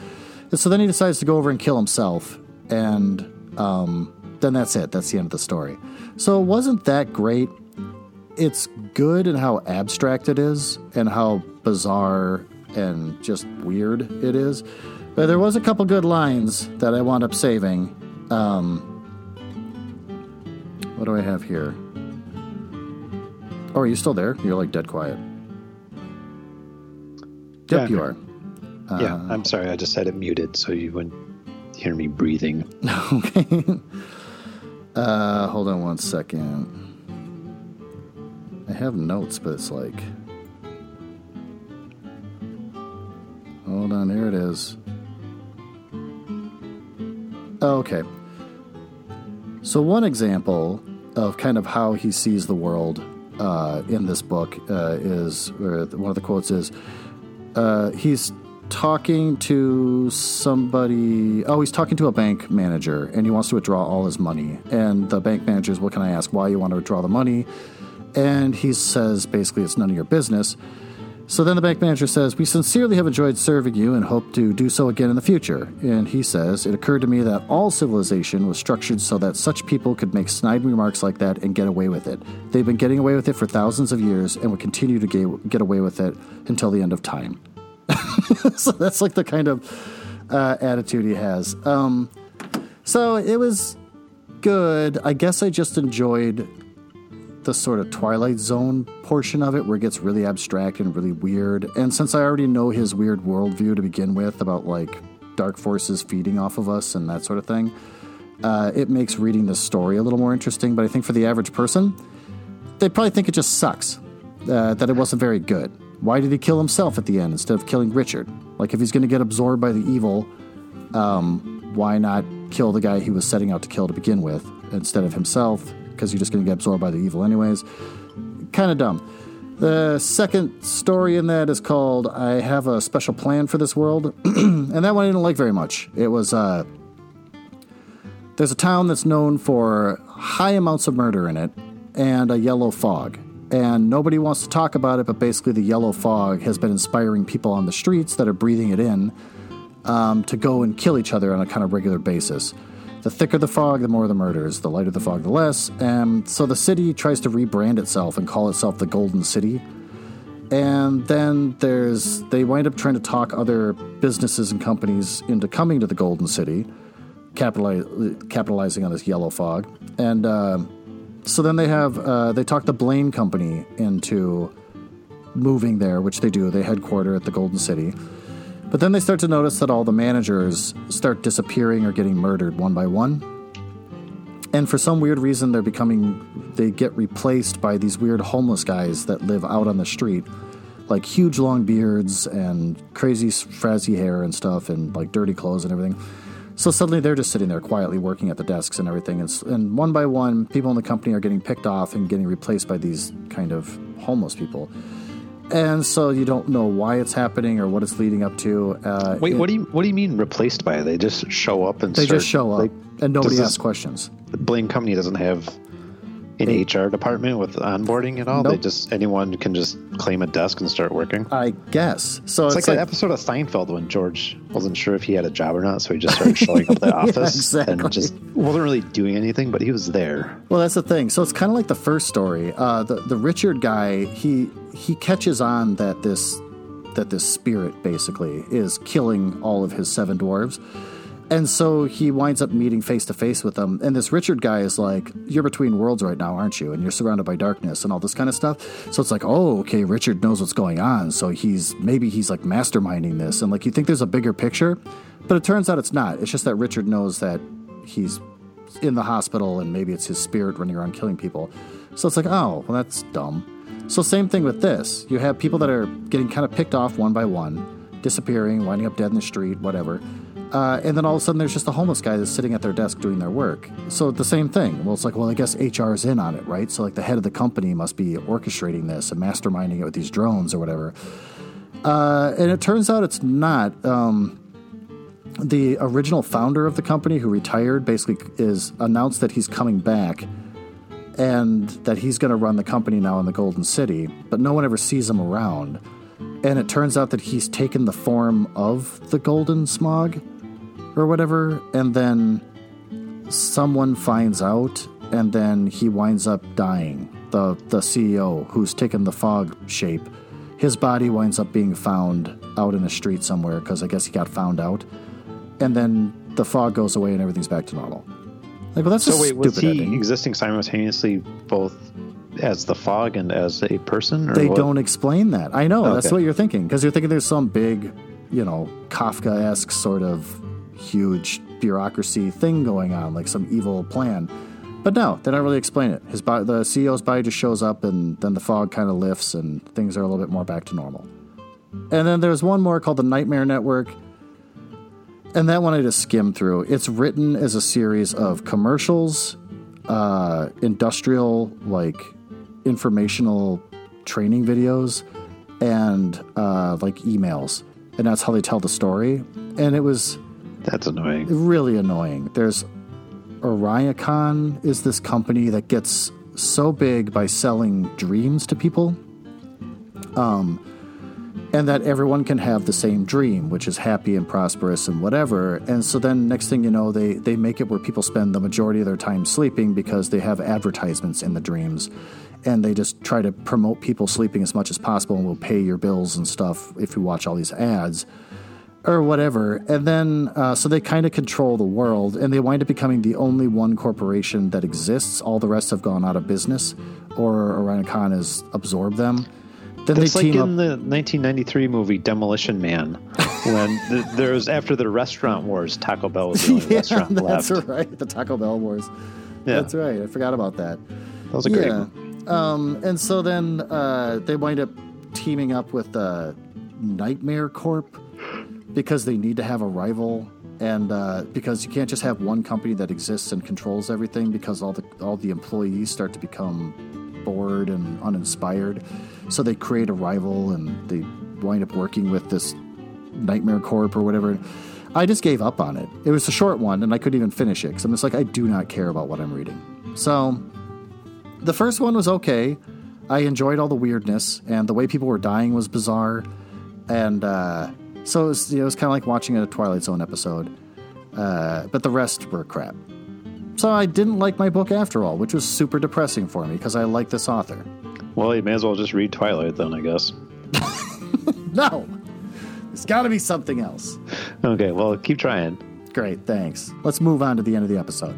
And so then he decides to go over and kill himself, and um, then that's it. That's the end of the story. So it wasn't that great. It's good in how abstract it is and how bizarre and just weird it is. But there was a couple good lines that I wound up saving. Um, what do I have here? Oh, are you still there? You're like dead quiet. Yep, Yeah, you are. yeah, I'm sorry. I just had it muted so you wouldn't hear me breathing. okay. Uh, hold on one second. I have notes, but it's like. Hold on, here it is. Oh, okay. So, one example of kind of how he sees the world uh, in this book uh, is, one of the quotes is, uh, he's talking to somebody. Oh, he's talking to a bank manager, and he wants to withdraw all his money. And the bank manager is, "What can I ask? Why you want to withdraw the money?" And he says, basically, it's none of your business. So then the bank manager says, We sincerely have enjoyed serving you and hope to do so again in the future. And he says, It occurred to me that all civilization was structured so that such people could make snide remarks like that and get away with it. They've been getting away with it for thousands of years and will continue to get away with it until the end of time. so that's like the kind of uh, attitude he has. Um, so it was good. I guess I just enjoyed the sort of Twilight Zone portion of it where it gets really abstract and really weird. And since I already know his weird worldview to begin with about like dark forces feeding off of us and that sort of thing, uh, it makes reading the story a little more interesting. But I think for the average person, they probably think it just sucks, uh, that it wasn't very good. Why did he kill himself at the end instead of killing Richard? Like, if he's going to get absorbed by the evil, um, why not kill the guy he was setting out to kill to begin with instead of himself? Because you're just going to get absorbed by the evil, anyways. Kind of dumb. The second story in that is called I Have a Special Plan for This World. and that one I didn't like very much. It was, uh, there's a town that's known for high amounts of murder in it and a yellow fog. And nobody wants to talk about it, but basically, the yellow fog has been inspiring people on the streets that are breathing it in um, to go and kill each other on a kind of regular basis. The thicker the fog, the more the murders. The lighter the fog, the less. And so the city tries to rebrand itself and call itself the Golden City. And then there's they wind up trying to talk other businesses and companies into coming to the Golden City, capitalizing on this yellow fog. And uh, so then they have uh, they talk the Blaine Company into moving there, which they do. They headquarter at the Golden City. But then they start to notice that all the managers start disappearing or getting murdered one by one. And for some weird reason, they're becoming, they get replaced by these weird homeless guys that live out on the street. Like huge long beards and crazy frizzy hair and stuff and like dirty clothes and everything. So suddenly they're just sitting there quietly working at the desks and everything. And, and one by one, people in the company are getting picked off and getting replaced by these kind of homeless people. And so you don't know why it's happening or what it's leading up to. Uh, Wait, it- what do you what do you mean replaced by? They just show up and They start, just show up like, and nobody asks questions. the Blaine company doesn't have an HR department with onboarding and all. They just anyone can just claim a desk and start working. I guess. So It's, it's, like, like, an episode of Seinfeld when George wasn't sure if he had a job or not, so he just started showing up at the office exactly. and just wasn't really doing anything, but he was there. Well, that's the thing. So it's kind of like the first story. Uh, the the Richard guy, he he catches on that this that this spirit basically is killing all of his seven dwarves, and so he winds up meeting face to face with them. And this Richard guy is like, "You're between worlds right now, aren't you? And you're surrounded by darkness and all this kind of stuff." So it's like, "Oh, okay, Richard knows what's going on. So he's maybe he's like masterminding this." And like you think there's a bigger picture, but it turns out it's not. It's just that Richard knows that he's in the hospital and maybe it's his spirit running around killing people. So it's like, oh, well, that's dumb. So, same thing with this. You have people that are getting kind of picked off one by one, disappearing, winding up dead in the street, whatever. Uh, and then all of a sudden, there's just a homeless guy that's sitting at their desk doing their work. So, the same thing. Well, it's like, well, I guess HR is in on it, right? So, like, the head of the company must be orchestrating this and masterminding it with these drones or whatever. Uh, and it turns out it's not. Um, the original founder of the company who retired basically is announced that he's coming back and that he's going to run the company now in the Golden City, but no one ever sees him around. And it turns out that he's taken the form of the Golden Smog or whatever, and then someone finds out, and then he winds up dying. The, the CEO who's taken the fog shape, his body winds up being found out in the street somewhere because I guess he got found out. And then the fog goes away and everything's back to normal. Like, well, that's So wait, was he ending. existing simultaneously both as the fog and as a person? Or They what? don't explain that. I know that's what you're thinking because you're thinking there's some big, you know, Kafka-esque sort of huge bureaucracy thing going on, like some evil plan. But no, they don't really explain it. His body, the CEO's body just shows up, and then the fog kind of lifts, and things are a little bit more back to normal. And then there's one more called the Nightmare Network, and that one I just skimmed through. It's written as a series of commercials, uh, industrial like informational training videos, and uh, like emails, and that's how they tell the story. And it was That's annoying. really annoying. There's Oriacon is this company that gets so big by selling dreams to people. Um and that everyone can have the same dream, which is happy and prosperous and whatever. And so then next thing you know, they, they make it where people spend the majority of their time sleeping because they have advertisements in the dreams. And they just try to promote people sleeping as much as possible and will pay your bills and stuff if you watch all these ads or whatever. And then, uh, so they kind of control the world, and they wind up becoming the only one corporation that exists. All the rest have gone out of business, or Orion has absorbed them. Then It's they like team in up. the 1993 movie Demolition Man, when the, there was after the restaurant wars, Taco Bell was the only yeah, restaurant that's left. right. The Taco Bell Wars. Yeah, That's right. I forgot about that. that was a great. yeah. Um, and so then uh, they wind up teaming up with uh, Nightmare Corp because they need to have a rival, and uh, because you can't just have one company that exists and controls everything because all the all the employees start to become bored and uninspired. So they create a rival, and they wind up working with this Nightmare Corp or whatever. I just gave up on it. It was a short one, and I couldn't even finish it because I'm just like, I do not care about what I'm reading. So the first one was okay. I enjoyed all the weirdness, and the way people were dying was bizarre. And uh, so it was, you know, it was kind of like watching a Twilight Zone episode. Uh, but the rest were crap. So I didn't like my book after all, which was super depressing for me because I like this author. Well, you may as well just read Twilight then, I guess. No, there's got to be something else. Okay, well, keep trying. Great, thanks. Let's move on to the end of the episode.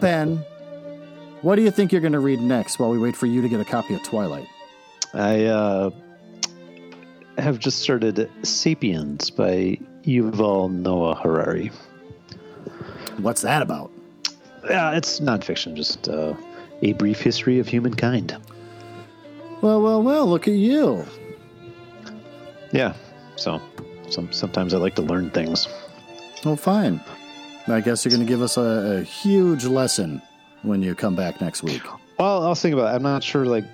Ben, what do you think you're going to read next while we wait for you to get a copy of Twilight? I uh, have just started Sapiens by Yuval Noah Harari. What's that about? Yeah, it's nonfiction, just uh, a brief history of humankind. Well, well, well, look at you. Yeah, so some, sometimes I like to learn things. Well, fine. I guess you're going to give us a, a, huge lesson when you come back next week. Well, I was thinking about it. I'm not sure, like,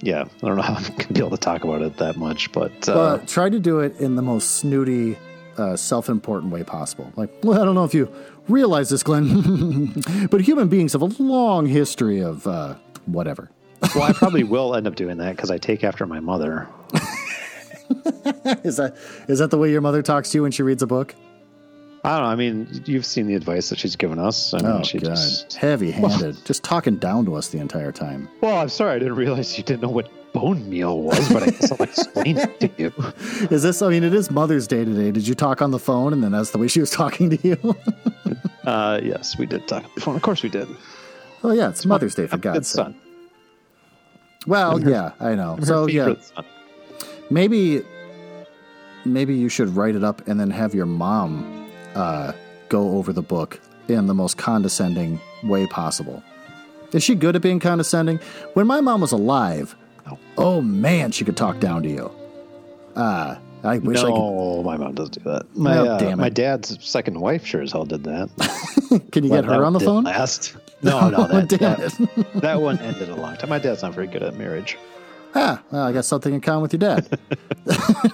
yeah, I don't know how I'm going to be able to talk about it that much, but. Uh, try to do it in the most snooty, uh, self important way possible. Like, well, I don't know if you realize this, Glenn, but human beings have a long history of uh, whatever. well, I probably will end up doing that because I take after my mother. is that is that the way your mother talks to you when she reads a book? I don't know. I mean, you've seen the advice that she's given us. I mean, oh, she God. just heavy-handed, well, just talking down to us the entire time. Well, I'm sorry, I didn't realize you didn't know what bone meal was, but I guess I'll explain it to you. Is this? I mean, it is Mother's Day today. Did you talk on the phone, and then that's the way she was talking to you? uh, yes, we did talk on the phone. Of course, we did. Oh yeah, it's Mother's Day for God's sake. Well, her, yeah, I know. So yeah, maybe maybe you should write it up and then have your mom uh, go over the book in the most condescending way possible. Is she good at being condescending? When my mom was alive, oh, oh man, she could talk down to you. Uh, I wish no, I could. my mom doesn't do that. My, oh, uh, my dad's second wife sure as hell did that. Can you get her on the phone? Last. No, no, that, that, that, one ended a long time. My dad's not very good at marriage. Ah, well, I got something in common with your dad.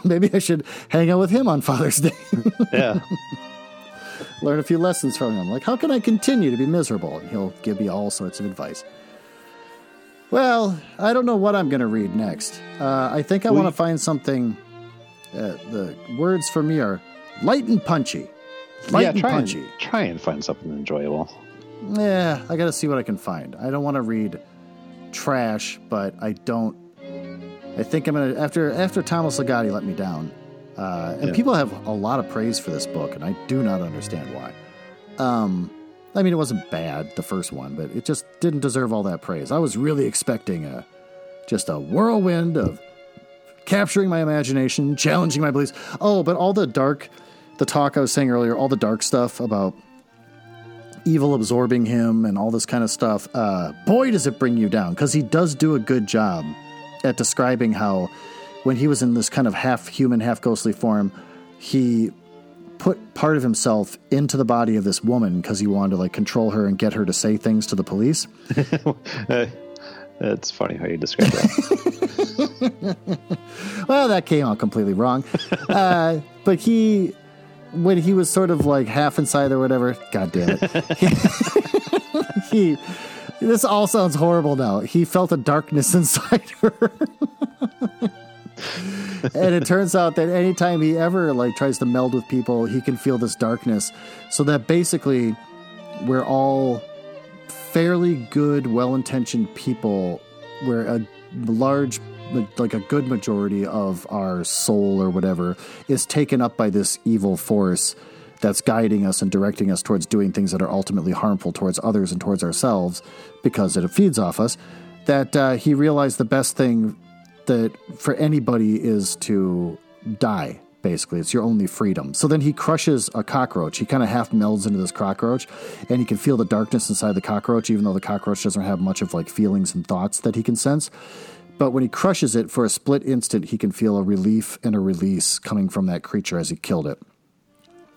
Maybe I should hang out with him on Father's Day. yeah. Learn a few lessons from him. Like, how can I continue to be miserable? And he'll give me all sorts of advice. Well, I don't know what I'm going to read next. Uh, I think I want to find something. Uh, the words for me are light and punchy. Light yeah, and try punchy. And, try and find something enjoyable. Yeah, I got to see what I can find. I don't want to read trash, but I don't I think I'm gonna after after Thomas Ligotti let me down, uh, and yeah. people have a lot of praise for this book, and I do not understand why. Um, I mean, it wasn't bad the first one, but it just didn't deserve all that praise. I was really expecting a just a whirlwind of capturing my imagination, challenging my beliefs. Oh, but all the dark, the talk I was saying earlier, all the dark stuff about evil absorbing him and all this kind of stuff. Uh, boy, does it bring you down because he does do a good job at describing how when he was in this kind of half human, half ghostly form, he put part of himself into the body of this woman because he wanted to like control her and get her to say things to the police. It's funny how you describe that. well, that came out completely wrong. Uh, but he, when he was sort of like half inside or whatever, god damn it, he this all sounds horrible now. He felt a darkness inside her. and it turns out that anytime he ever like tries to meld with people, he can feel this darkness. So that basically we're all fairly good, well-intentioned people where a large like a good majority of our soul or whatever is taken up by this evil force that's guiding us and directing us towards doing things that are ultimately harmful towards others and towards ourselves because it feeds off us, that uh, he realized the best thing that for anybody is to die. Basically, it's your only freedom. So then he crushes a cockroach. He kind of half melds into this cockroach, and he can feel the darkness inside the cockroach, even though the cockroach doesn't have much of like feelings and thoughts that he can sense. But when he crushes it for a split instant, he can feel a relief and a release coming from that creature as he killed it.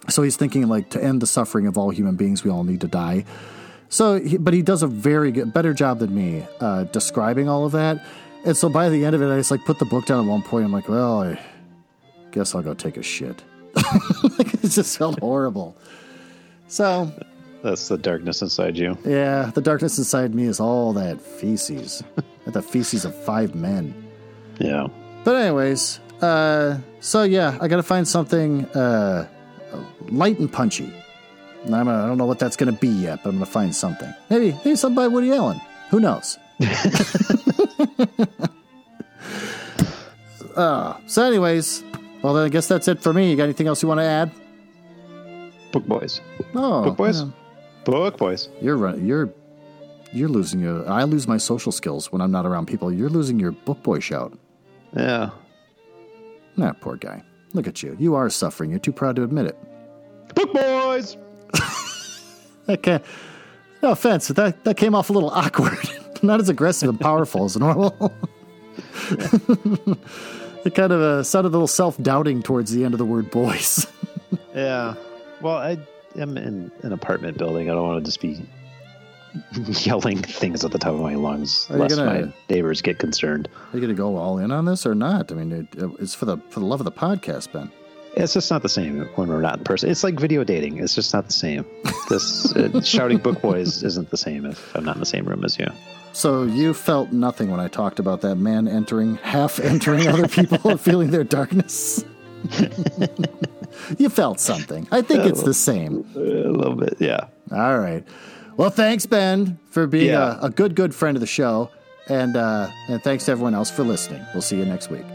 So he's thinking like to end the suffering of all human beings, we all need to die. So, he, but he does a very good, better job than me uh, describing all of that. And so by the end of it, I just like put the book down at one point. I'm like, well, I guess I'll go take a shit. like, it just felt horrible. So that's the darkness inside you. Yeah, the darkness inside me is all that feces, the feces of five men. Yeah. But anyways, uh, so yeah, I got to find something. Uh, light and punchy. I'm I don't know what that's going to be yet, but I'm going to find something. Maybe, maybe something by Woody Allen. Who knows? uh, so, anyways, well, then I guess that's it for me. You got anything else you want to add? Book boys. Oh, book boys. Yeah. Book boys. You're right. You're you're losing your. I lose my social skills when I'm not around people. You're losing your book boy shout. Yeah. Nah, poor guy. Look at you. You are suffering. You're too proud to admit it. Book boys. that can no offense, but that, that came off a little awkward. Not as aggressive and powerful as normal. it kind of uh, sounded a little self doubting towards the end of the word boys. yeah. Well, I am in an apartment building. I don't want to just be yelling things at the top of my lungs, Are lest gonna- my neighbors get concerned. Are you going to go all in on this or not? I mean, it, it's for the for the love of the podcast, Ben. It's just not the same when we're not in person. It's like video dating. It's just not the same. This uh, shouting book boys isn't the same if I'm not in the same room as you. So you felt nothing when I talked about that man entering, half entering other people and feeling their darkness. you felt something. I think it's the same. A little bit, yeah. All right. Well, thanks, Ben, for being Yeah. a, a good, good friend of the show. And, uh, and thanks to everyone else for listening. We'll see you next week.